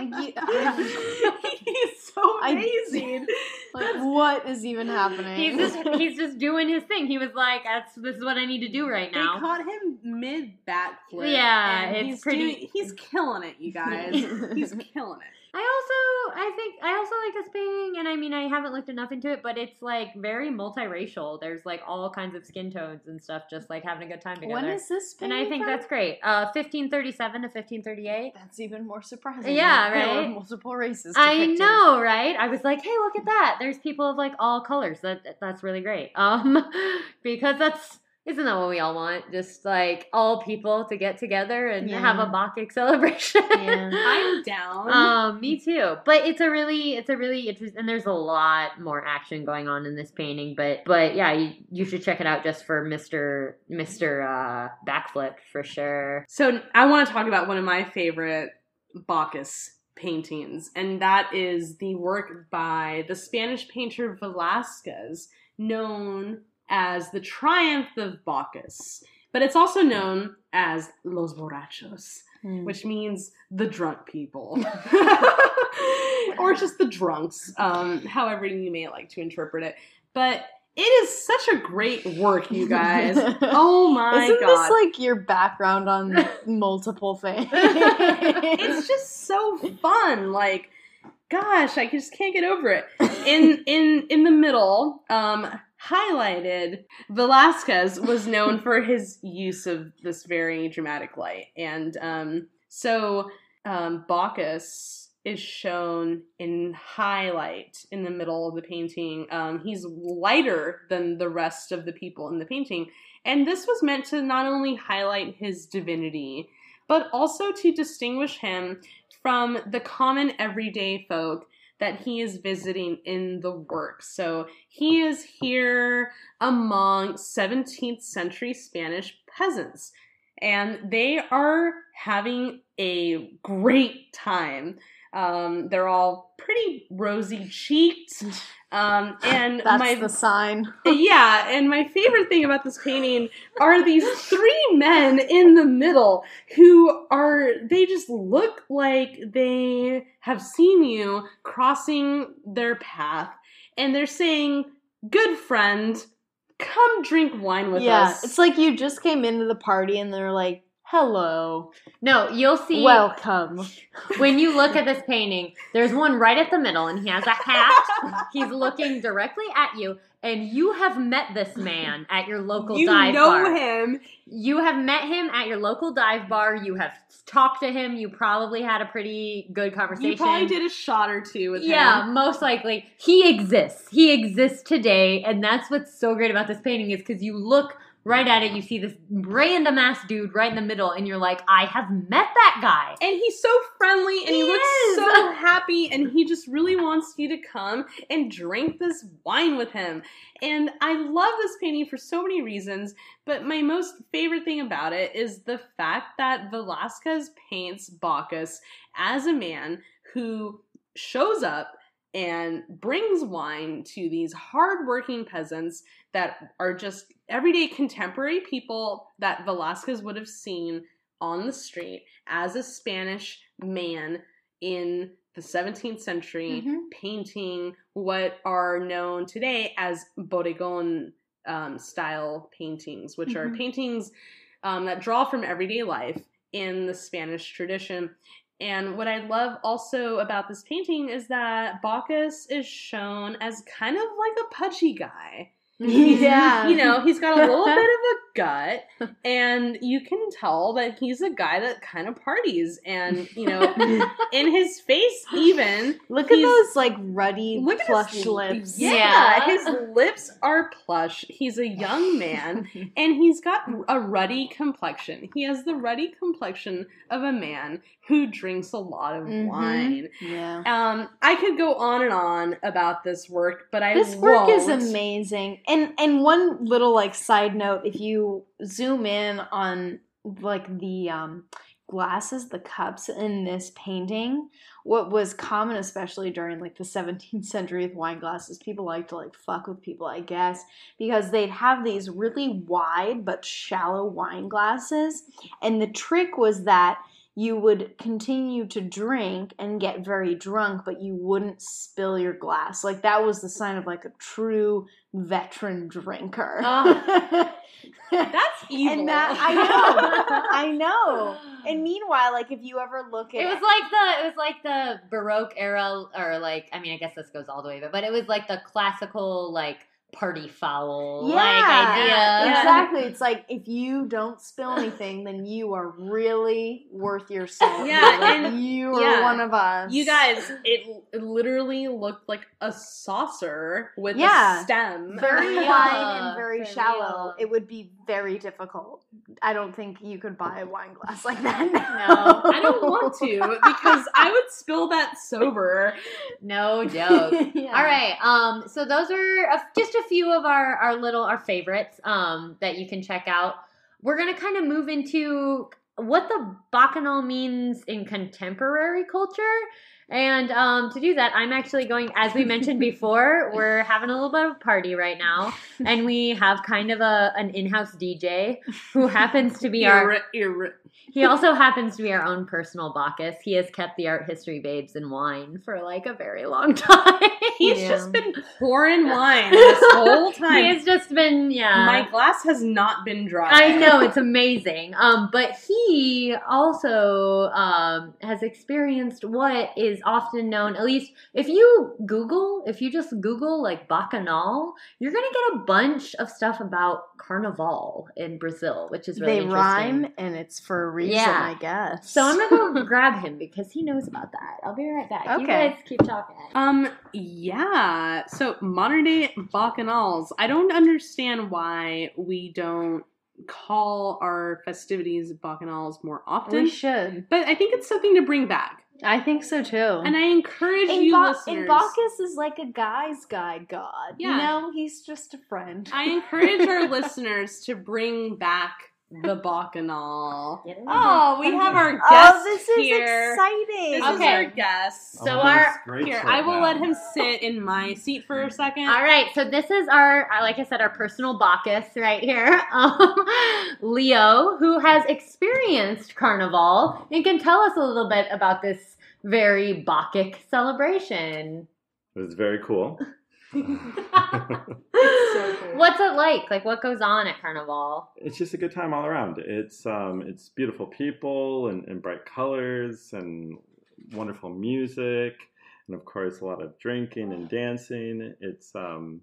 so I- amazing. like, what is even happening? he's just he's just doing his thing. He was like, "That's this is what I need to do right now." They caught him mid backflip. Yeah, and it's he's pretty- doing- he's killing it, you guys. (laughs) he's killing it. I also I think I also like this painting and I mean I haven't looked enough into it, but it's like very multiracial. There's like all kinds of skin tones and stuff just like having a good time together. when is this? and I think from? that's great. Uh 1537 to 1538. that's even more surprising. Yeah, right? multiple races. I know, right? I was like, "Hey, look at that. There's people of like all colors. That that's really great." Um (laughs) because that's isn't that what we all want? Just like all people to get together and Yeah. have a Bacchic (laughs) celebration. Yeah. I'm down. um, me too. But it's a really, it's a really interesting, and there's a lot more action going on in this painting. But, but yeah, you, you should check it out just for Mister Mister uh, Backflip for sure. So I want to talk about one of my favorite Bacchus paintings, and that is the work by the Spanish painter Velázquez, known as the Triumph of Bacchus. But it's also known as Los Borrachos, Hmm. which means the drunk people. (laughs) (laughs) or just the drunks, um, however you may like to interpret it. But it is such a great work, you guys. (laughs) Oh my Isn't god. this like your background on multiple things? it's just so fun. Like, gosh, I just can't get over it. In in in the middle, um, highlighted, Velasquez was known for his use of this very dramatic light, and um, so um, Bacchus is shown in highlight in the middle of the painting. Um, he's lighter than the rest of the people in the painting, and this was meant to not only highlight his divinity but also to distinguish him from the common everyday folk that he is visiting in the work. So he is here among 17th century Spanish peasants, and they are having a great time. Um, they're all pretty rosy cheeked. (laughs) Um, and (laughs) That's my the sign. (laughs) yeah, and my favorite thing about this painting are these three men in the middle who are, they just look like they have seen you crossing their path and they're saying, Good friend, come drink wine with yeah, us. it's like you just came into the party and they're like, Hello. No, you'll see. Welcome. when you look at (laughs) this painting, there's one right at the middle, and he has a hat. (laughs) He's looking directly at you, and you have met this man at your local you dive bar. You know him. You have met him at your local dive bar. You have talked to him. You probably had a pretty good conversation. You probably did a shot or two with Yeah, him. most likely. He exists. He exists today, and that's what's so great about this painting is because you look right at it, you see this random ass dude right in the middle, and you're like, I have met that guy. And he's so friendly and he, He looks so happy and he just really wants you to come and drink this wine with him. And I love this painting for so many reasons, but my most favorite thing about it is the fact that Velasquez paints Bacchus as a man who shows up and brings wine to these hardworking peasants that are just everyday contemporary people that Velasquez would have seen on the street as a Spanish man in the 17th century Mhm. painting what are known today as bodegon um, style paintings, which are Mhm. paintings um, that draw from everyday life in the Spanish tradition. And what I love also about this painting is that Bacchus is shown as kind of like a pudgy guy. (laughs) Yeah. You know, he's got a little (laughs) bit of a gut, and you can tell that he's a guy that kind of parties. And, you know, (laughs) in his face, even. Look at those like ruddy Look at plush his lips. Yeah, Yeah. his lips are plush. He's a young man, (laughs) and he's got a ruddy complexion. He has the ruddy complexion of a man who drinks a lot of Mhm. wine. Yeah. Um, I could go on and on about this work, but I This work is won't. amazing. And and one little like side note, if you zoom in on like the um glasses, the cups in this painting, what was common especially during like the 17th century with wine glasses, people like to like fuck with people, I guess, because they'd have these really wide but shallow wine glasses. And the trick was that you would continue to drink and get very drunk, but you wouldn't spill your glass. Like that was the sign of like a true veteran drinker. Oh. (laughs) That's evil. And that I know, I (laughs) know. And meanwhile, like if you ever look at It was like the it was like the Baroque era, or like I mean I guess this goes all the way, but but it was like the classical like party foul like idea. Yeah. (laughs) Exactly. (laughs) It's like if you don't spill anything, then you are really worth your salt. Yeah, Like, and- you are yeah. one of us. You guys, it, it literally looked like a saucer with Yeah. a stem. very Yeah, wide and very shallow. It would be very difficult. I don't think you could buy a wine glass like that. No, I don't want to (laughs) because I would spill that sober. No joke. Yeah. All right. Um. So those are a, just a few of our our little our favorites. Um. That you can check out. We're gonna kind of move into what the bacchanal means in contemporary culture. And um, to do that, I'm actually going, as we mentioned before, (laughs) we're having a little bit of a party right now, and we have kind of a an in-house DJ who happens to be (laughs) our Ir- ir- he also happens to be our own personal Bacchus. He has kept the art history babes in wine for like a very long (laughs) time. He's Yeah. just been pouring wine this whole (laughs) time. He's just been, yeah. My glass has not been dry. I know it's amazing. Um, but he also um, has experienced what is often known, at least if you Google, if you just Google like Bacchanal, you're gonna get a bunch of stuff about Carnival in Brazil, which is really they interesting. rhyme and it's for a reason, Yeah. I guess. So I'm gonna go (laughs) grab him because he knows about that. I'll be right back. You guys keep talking. Um, yeah. So modern day bacchanals. I don't understand why we don't call our festivities bacchanals more often. we should. but I think it's something to bring back. I think so too. And I encourage and, you Ba- listeners. and Bacchus is like a guy's guy god. Yeah. You know, he's just a friend. I encourage our (laughs) listeners to bring back the bacchanal. Oh, we have our guest oh, this is here. exciting. This Okay. is our guest. So Oh, our- Here, I will now. let him sit in my seat for a second. All right, so this is our, uh, like I said, our personal Bacchus right here, (laughs) um, Leo, who has experienced Carnival and can tell us a little bit about this very Bacchic celebration. It was very cool. (laughs) What's it like? Like, what goes on at Carnival? It's just a good time all around. It's um, it's beautiful people and, and bright colors and wonderful music, and of course a lot of drinking and dancing. It's um,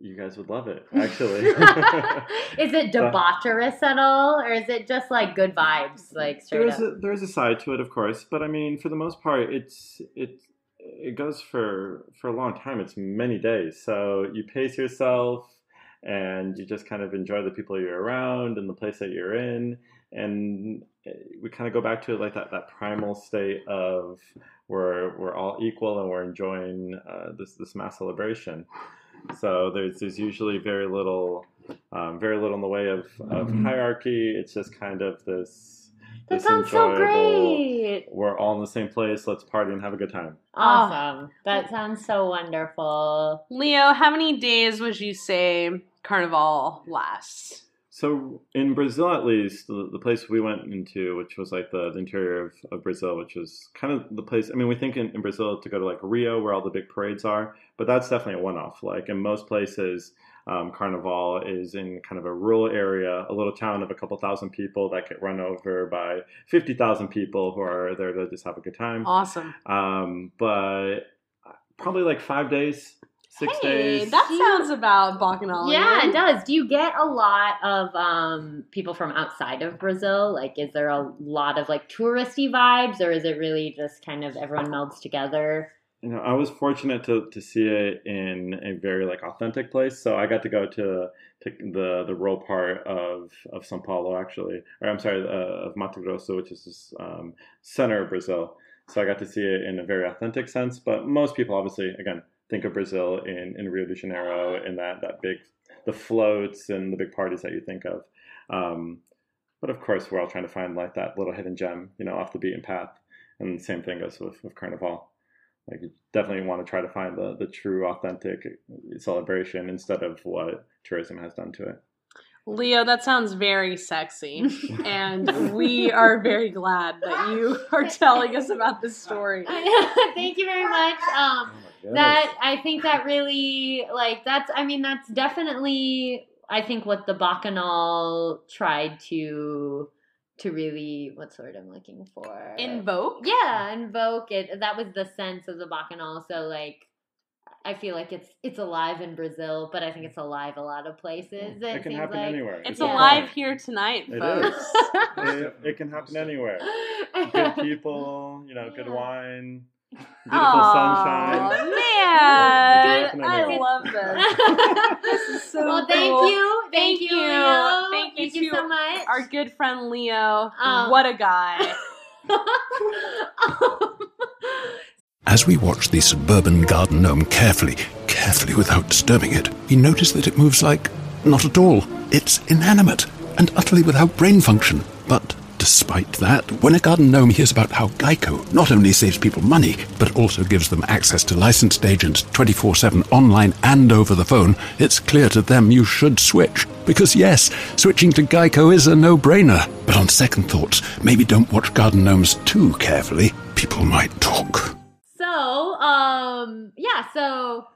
you guys would love it, actually. (laughs) is it (laughs) debaucherous at all, or is it just like good vibes, like there's up? a, there's a side to it, of course, but I mean, for the most part, it's it it goes for for a long time. It's many days, so you pace yourself, and you just kind of enjoy the people you're around and the place that you're in, and we kind of go back to like that that primal state of where we're all equal and we're enjoying uh, this this mass celebration. So there's there's usually very little, um, very little in the way of, of hierarchy. It's just kind of this. That this sounds so great. We're all in the same place. Let's party and have a good time. Awesome. Ah. That sounds so wonderful. Leo, how many days would you say Carnival lasts? So in Brazil, at least, the, the place we went into, which was like the, the interior of, of Brazil, which was kind of the place. I mean, we think in, in Brazil to go to like Rio, where all the big parades are, but that's definitely a one-off. Like in most places, um, Carnival is in kind of a rural area, a little town of a couple thousand people that get run over by fifty thousand people who are there to just have a good time. Awesome. Um, but probably like five days, six Hey, days. that sounds about Bacchanal. Yeah, it does. Do you get a lot of um, people from outside of Brazil? Like, is there a lot of like touristy vibes, or is it really just kind of everyone melds together? You know, I was fortunate to, to see it in a very like authentic place. So I got to go to, to the the rural part of of São Paulo actually, or I'm sorry, uh, of Mato Grosso, which is this um, center of Brazil. So I got to see it in a very authentic sense. But most people, obviously, again, think of Brazil in, in Rio de Janeiro and that that big the floats and the big parties that you think of. Um, but of course, we're all trying to find like that little hidden gem, you know, off the beaten path. And the same thing goes with, with Carnival. Like you definitely want to try to find the, the true authentic celebration instead of what tourism has done to it. Leo, that sounds very sexy. (laughs) and we are very glad that you (laughs) are telling us about this story. (laughs) Thank you very much. Um, that I think that really like that's I mean that's definitely I think what the Bacchanal tried to to really what's the word I'm looking for Invoke? yeah invoke it that was the sense of the Bacchanal so like I feel like it's it's alive in Brazil but I think it's alive a lot of places it, It can seems happen like anywhere. It's a alive point. here tonight, It folks. is. It, it can happen (laughs) anywhere. Good people, you know, good wine, beautiful Aw, sunshine. (laughs) man, Good- I love this. (laughs) This is so well, thank you, thank, Thank you, you. Leo. Thank you you so much. Our good friend Leo. Um, what a guy. (laughs) As we watch the suburban garden gnome carefully, carefully without disturbing it, we notice that it moves like not at all. It's inanimate and utterly without brain function. But despite that, when a garden gnome hears about how Geico not only saves people money, but also gives them access to licensed agents 24 7 online and over the phone, it's clear to them you should switch. Because yes, switching to Geico is a no brainer. But on second thoughts, maybe don't watch garden gnomes too carefully. People might talk. So, um, yeah, so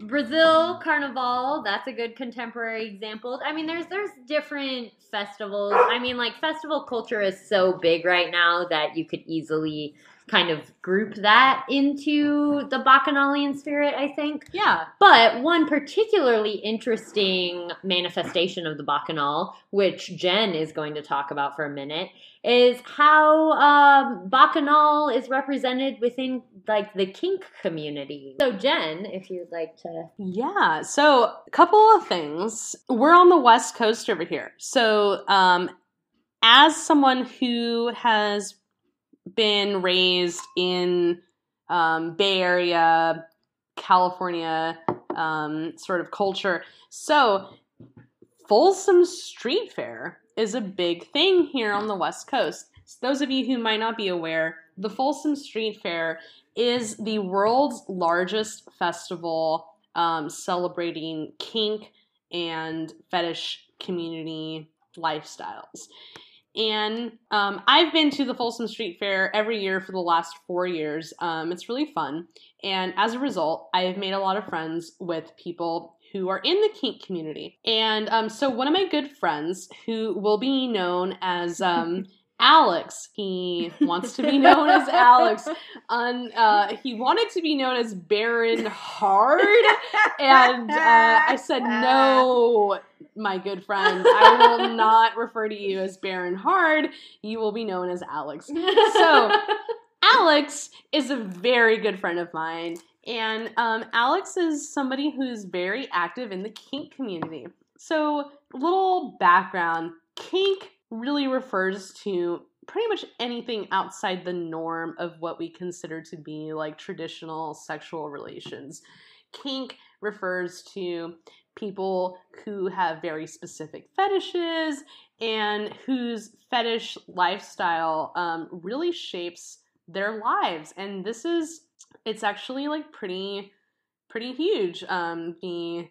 Brazil Carnival, that's a good contemporary example. I mean, there's there's different festivals. I mean, like festival culture is so big right now that you could easily kind of group that into the Bacchanalian spirit, I think. Yeah. But one particularly interesting manifestation of the Bacchanal, which Jen is going to talk about for a minute, is how um, Bacchanal is represented within like the kink community. So, Jen, if you'd like to. Yeah. So, a couple of things. We're on the West Coast over here. So, um, as someone who has been raised in um, Bay Area, California um, sort of culture, so Folsom Street Fair is a big thing here on the West Coast. So those of you who might not be aware, the Folsom Street Fair is the world's largest festival um, celebrating kink and fetish community lifestyles. And um, I've been to the Folsom Street Fair every year for the last four years. Um, it's really fun. And as a result, I have made a lot of friends with people who are in the kink community. And um, so one of my good friends, who will be known as um, (laughs) Alex, he wants to be known as Alex. Uh, he wanted to be known as Baron Hard, and uh, I said no, my good friend. I will not refer to you as Baron Hard. You will be known as Alex. So. Alex is a very good friend of mine, and um, Alex is somebody who's very active in the kink community. So, little background kink really refers to pretty much anything outside the norm of what we consider to be like traditional sexual relations. Kink refers to people who have very specific fetishes and whose fetish lifestyle um, really shapes their lives. And this is it's actually like pretty pretty huge. Um, the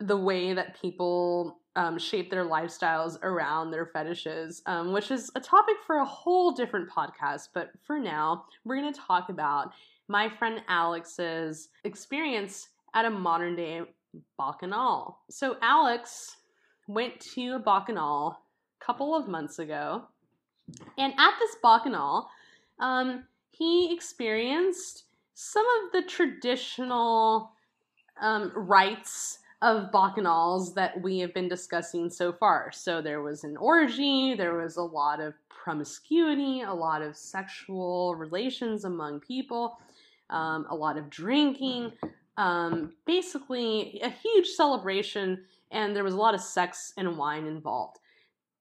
the way that people um, shape their lifestyles around their fetishes, um, which is a topic for a whole different podcast. But for now, we're going to talk about my friend Alex's experience at a modern day bacchanal. So, Alex went to a bacchanal a couple of months ago, and at this bacchanal, um, he experienced some of the traditional um, rites of bacchanals that we have been discussing so far. So there was an orgy, there was a lot of promiscuity, a lot of sexual relations among people, um, a lot of drinking, um, basically a huge celebration, and there was a lot of sex and wine involved.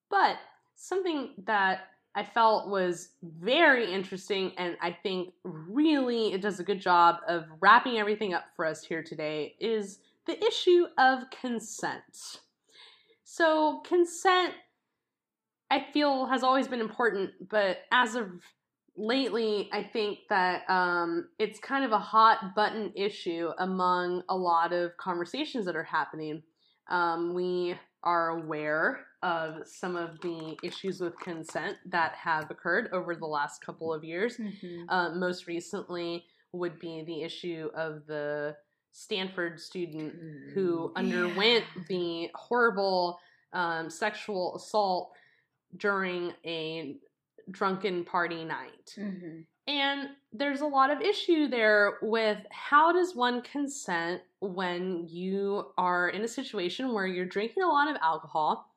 But something that I felt was very interesting, and I think really it does a good job of wrapping everything up for us here today is the issue of consent. So, consent, I feel, has always been important, but as of lately, I think that um, it's kind of a hot button issue among a lot of conversations that are happening. Um, we are aware of some of the issues with consent that have occurred over the last couple of years. Mm-hmm. Uh, most recently, would be the issue of the Stanford student who mm, underwent yeah. the horrible um, sexual assault during a drunken party night. Mm-hmm. And there's a lot of issue there with how does one consent when you are in a situation where you're drinking a lot of alcohol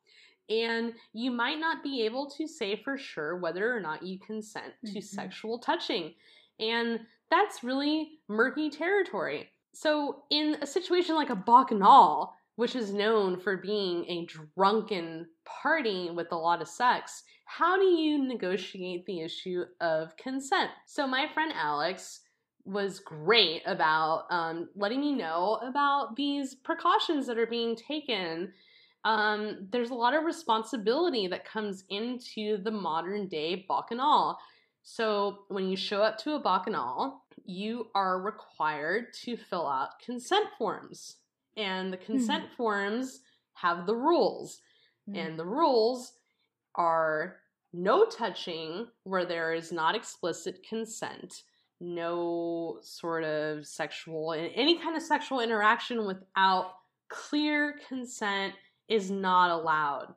and you might not be able to say for sure whether or not you consent mm-hmm. to sexual touching. And that's really murky territory. So, in a situation like a bacchanal, which is known for being a drunken party with a lot of sex, how do you negotiate the issue of consent? So, my friend Alex was great about um, letting me know about these precautions that are being taken. Um, there's a lot of responsibility that comes into the modern day bacchanal. So, when you show up to a bacchanal, you are required to fill out consent forms. And the consent mm. forms have the rules. Mm. And the rules are no touching where there is not explicit consent, no sort of sexual, any kind of sexual interaction without clear consent is not allowed.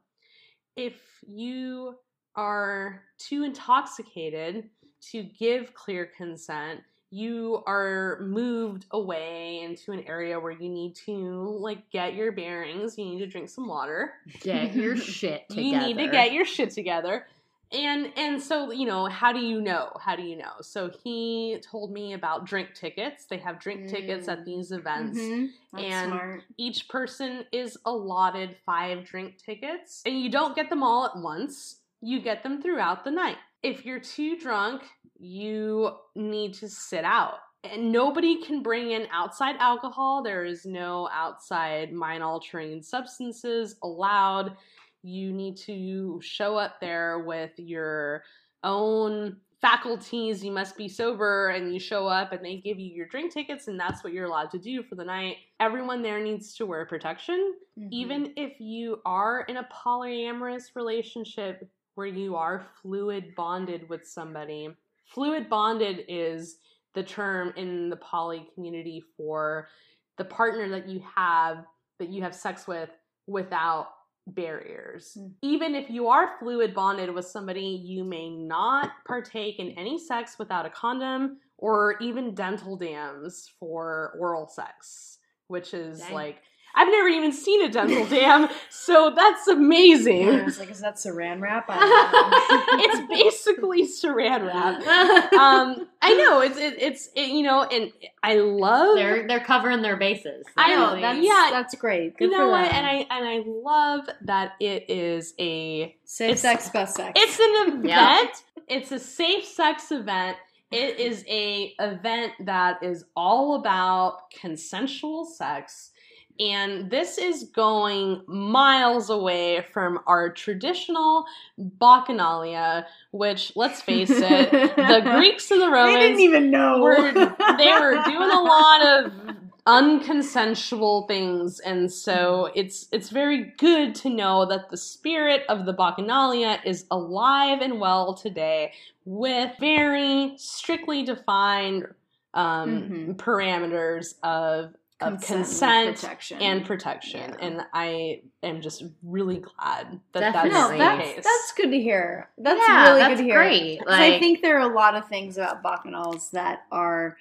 If you are too intoxicated to give clear consent, you are moved away into an area where you need to like get your bearings you need to drink some water. Get your shit together (laughs) you need to get your shit together. And and so you know how do you know? How do you know? So he told me about drink tickets. They have drink mm. tickets at mm. these events. Mm-hmm. and smart. each person is allotted five drink tickets. And you don't get them all at once. You get them throughout the night. If you're too drunk you need to sit out. And nobody can bring in outside alcohol. There is no outside mind altering substances allowed. You need to show up there with your own faculties. You must be sober, and you show up and they give you your drink tickets, and that's what you're allowed to do for the night. Everyone there needs to wear protection. Mm-hmm. Even if you are in a polyamorous relationship, where you are fluid bonded with somebody. Fluid bonded is the term in the poly community for the partner that you have that you have sex with without barriers. Mm. Even if you are fluid bonded with somebody, you may not partake in any sex without a condom or even dental dams for oral sex, which is Dang. like I've never even seen a dental dam, so that's amazing. I was like, is that saran wrap? I (laughs) it's basically saran wrap. Um, I know it's it, it's it, you know, and I love. they're they're covering their bases. I know know, that's yeah. that's great. you Good know for what? them. And I and I love that it is a safe sex, best sex. It's an event. Yeah. It's a safe sex event. It is a event that is all about consensual sex. And this is going miles away from our traditional bacchanalia, which, let's face it, the (laughs) Greeks and the Romans they didn't even know. were they were (laughs) doing a lot of unconsensual things and so it's it's very good to know that the spirit of the bacchanalia is alive and well today with very strictly defined um, Mhm. parameters of of Consent consent, and protection. and protection Yeah. and i am just really glad that Definitely. that's no, the that's case that's good to hear. That's Yeah, really that's good to hear. great. 'Cause I think there are a lot of things about bacchanals that are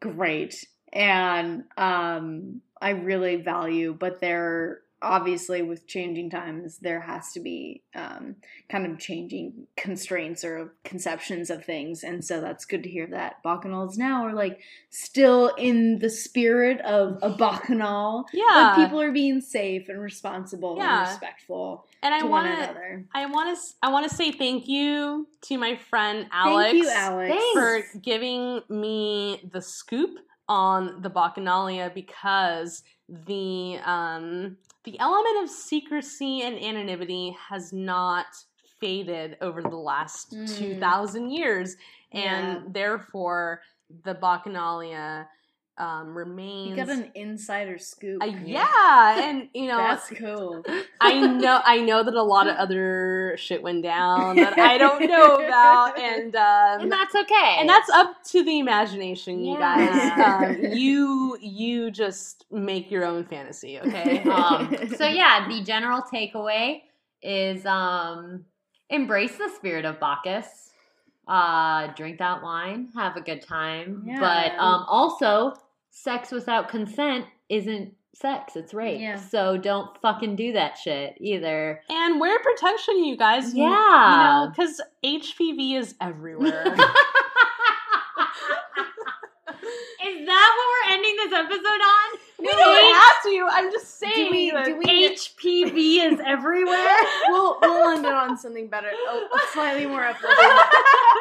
great and um I really value, but they're obviously with changing times there has to be um kind of changing constraints or conceptions of things and so that's good to hear that bacchanals now are like still in the spirit of a bacchanal yeah but people are being safe and responsible Yeah. and respectful and i want to. I want to I want to say thank you to my friend Alex, Thank you, Alex. Thanks. for giving me the scoop on the Bacchanalia because the um the element of secrecy and anonymity has not faded over the last Mm. 2000 years and Yeah. therefore the Bacchanalia um remains You got an insider scoop. Uh, yeah, and (laughs) you know That's cool. I know I know that a lot of other shit went down that I don't know about, (laughs) and um, and that's okay. and that's up to the imagination, you Yeah. guys. (laughs) Um, you you just make your own fantasy, okay? um, so yeah, the general takeaway is um, embrace the spirit of Bacchus. Uh, drink that wine, have a good time. Yeah. But um, also, sex without consent isn't sex; it's rape. Yeah. So don't fucking do that shit either. and wear protection, you guys. Yeah. you know, because HPV is everywhere. (laughs) Is that what we're ending this episode on? We don't have to. I'm just saying. we- do we- HPV is everywhere. (laughs) we'll we'll end it on something better, oh, slightly more uplifting.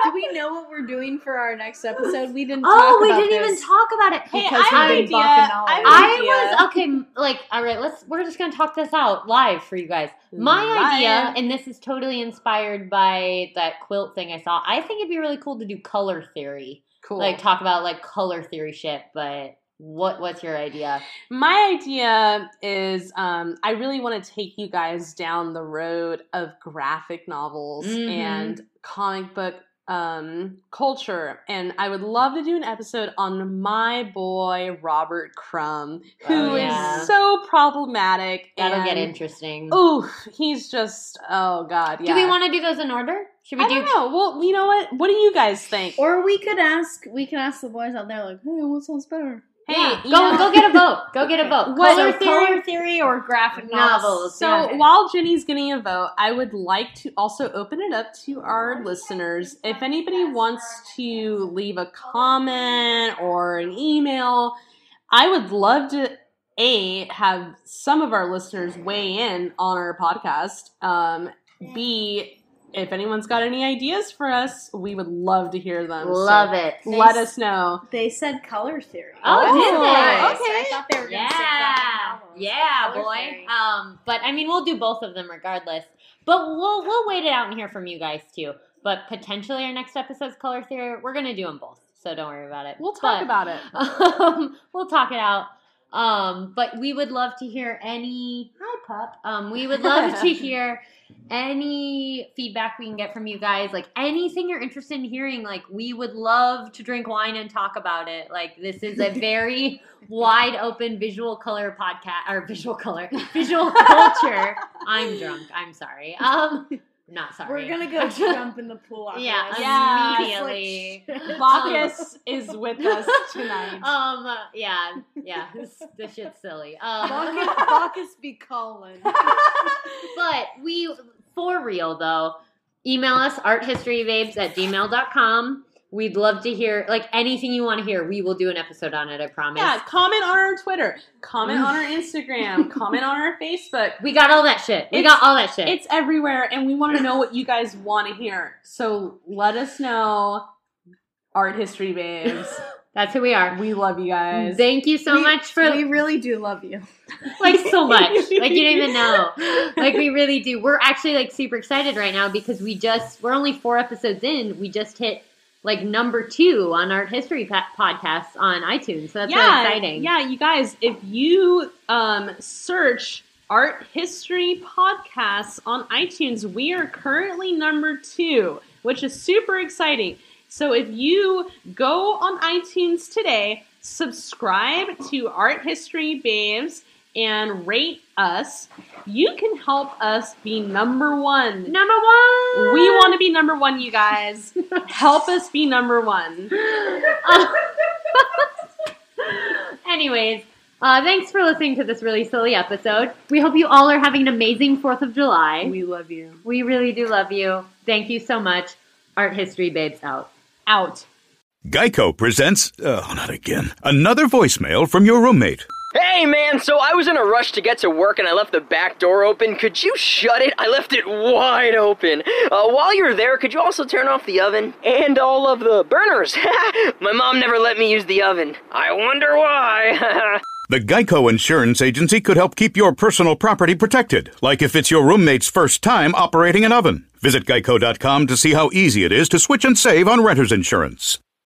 Do we know what we're doing for our next episode? We didn't. Oh, talk we about didn't even talk about it. Hey, because I idea. I I was okay. Like, all right, let's. We're just gonna talk this out live for you guys. My Live. idea, and this is totally inspired by that quilt thing I saw. I think it'd be really cool to do color theory, cool. like talk about like color theory shit. But what what's your idea? My idea is um, I really want to take you guys down the road of graphic novels Mhm. and comic book um, culture. And I would love to do an episode on my boy, Robert Crumb, who is Oh, yeah. so problematic. That'll get and- interesting. Ooh, he's just, oh God. Yeah. Do we want to do those in order? Should we I do? don't know. Well, you know what? What do you guys think? Or we could ask. We can ask the boys out there, like, hey, what sounds better? Hey, yeah, go know- go get a vote. Go get a vote. What- color so theory. color theory or graphic Novels. novels? So Yeah. while Jenny's getting a vote, I would like to also open it up to our listeners. If anybody wants to leave a comment or an email, I would love to a have some of our listeners weigh in on our podcast. Um, B if anyone's got any ideas for us, we would love to hear them. So Love it. Let us know. they said color theory. Oh, did they? I thought they were going say Yeah, yeah, boy. theory. Um, but I mean, we'll do both of them regardless. But we'll we'll wait it out and hear from you guys too. But potentially our next episode's color theory. We're gonna do them both, so don't worry about it. We'll talk But, about it. (laughs) Um, we'll talk it out. Um, but we would love to hear any. Hi, pup. Um, we would love to (laughs) hear any feedback we can get from you guys, like anything you're interested in hearing, like we would love to drink wine and talk about it. Like this is a (laughs) very wide open visual color podcast or visual color, (laughs) visual culture. I'm drunk. I'm sorry. Um not sorry. We're gonna go (laughs) jump in the pool. After Yeah, this. Yeah. immediately. Bacchus (laughs) is with us tonight. Um, yeah, yeah, this, this shit's silly. Um, Bacchus, (laughs) Bacchus be calling. but we, for real though, email us arthistorybabes at gmail.com. We'd love to hear, like, anything you want to hear. We will do an episode on it, I promise. Yeah, comment on our Twitter, comment on our (laughs) Instagram, comment on our Facebook. We got all that shit. We It's- got all that shit. It's everywhere, and we want to know what you guys want to hear. So let us know. Art history babes. (laughs) That's who we are. We love you guys. Thank you so We- much for We really do love you. (laughs) like so much. Like you don't even know. Like we really do. We're actually like super excited right now because we just we're only four episodes in. We just hit like number two on Art History podcasts on iTunes. So that's really exciting. yeah, you guys, if you um, search art history podcasts on iTunes, we are currently number two, which is super exciting. So if you go on iTunes today, subscribe to Art History Babes and rate us, you can help us be number one. Number one. We want to be number one, you guys. (laughs) help us be number one. (laughs) Anyways, uh, thanks for listening to this really silly episode. We hope you all are having an amazing Fourth of July. We love you. We really do love you. Thank you so much. Art History Babes out. Out. Geico presents, oh, not again, another voicemail from your roommate. Hey man, so I was in a rush to get to work and I left the back door open. Could you shut it? I left it wide open. Uh, while you're there, could you also turn off the oven? And all of the burners. (laughs) My mom never let me use the oven. I wonder why. (laughs) The Geico Insurance Agency could help keep your personal property protected, like if it's your roommate's first time operating an oven. Visit geico.com to see how easy it is to switch and save on renter's insurance.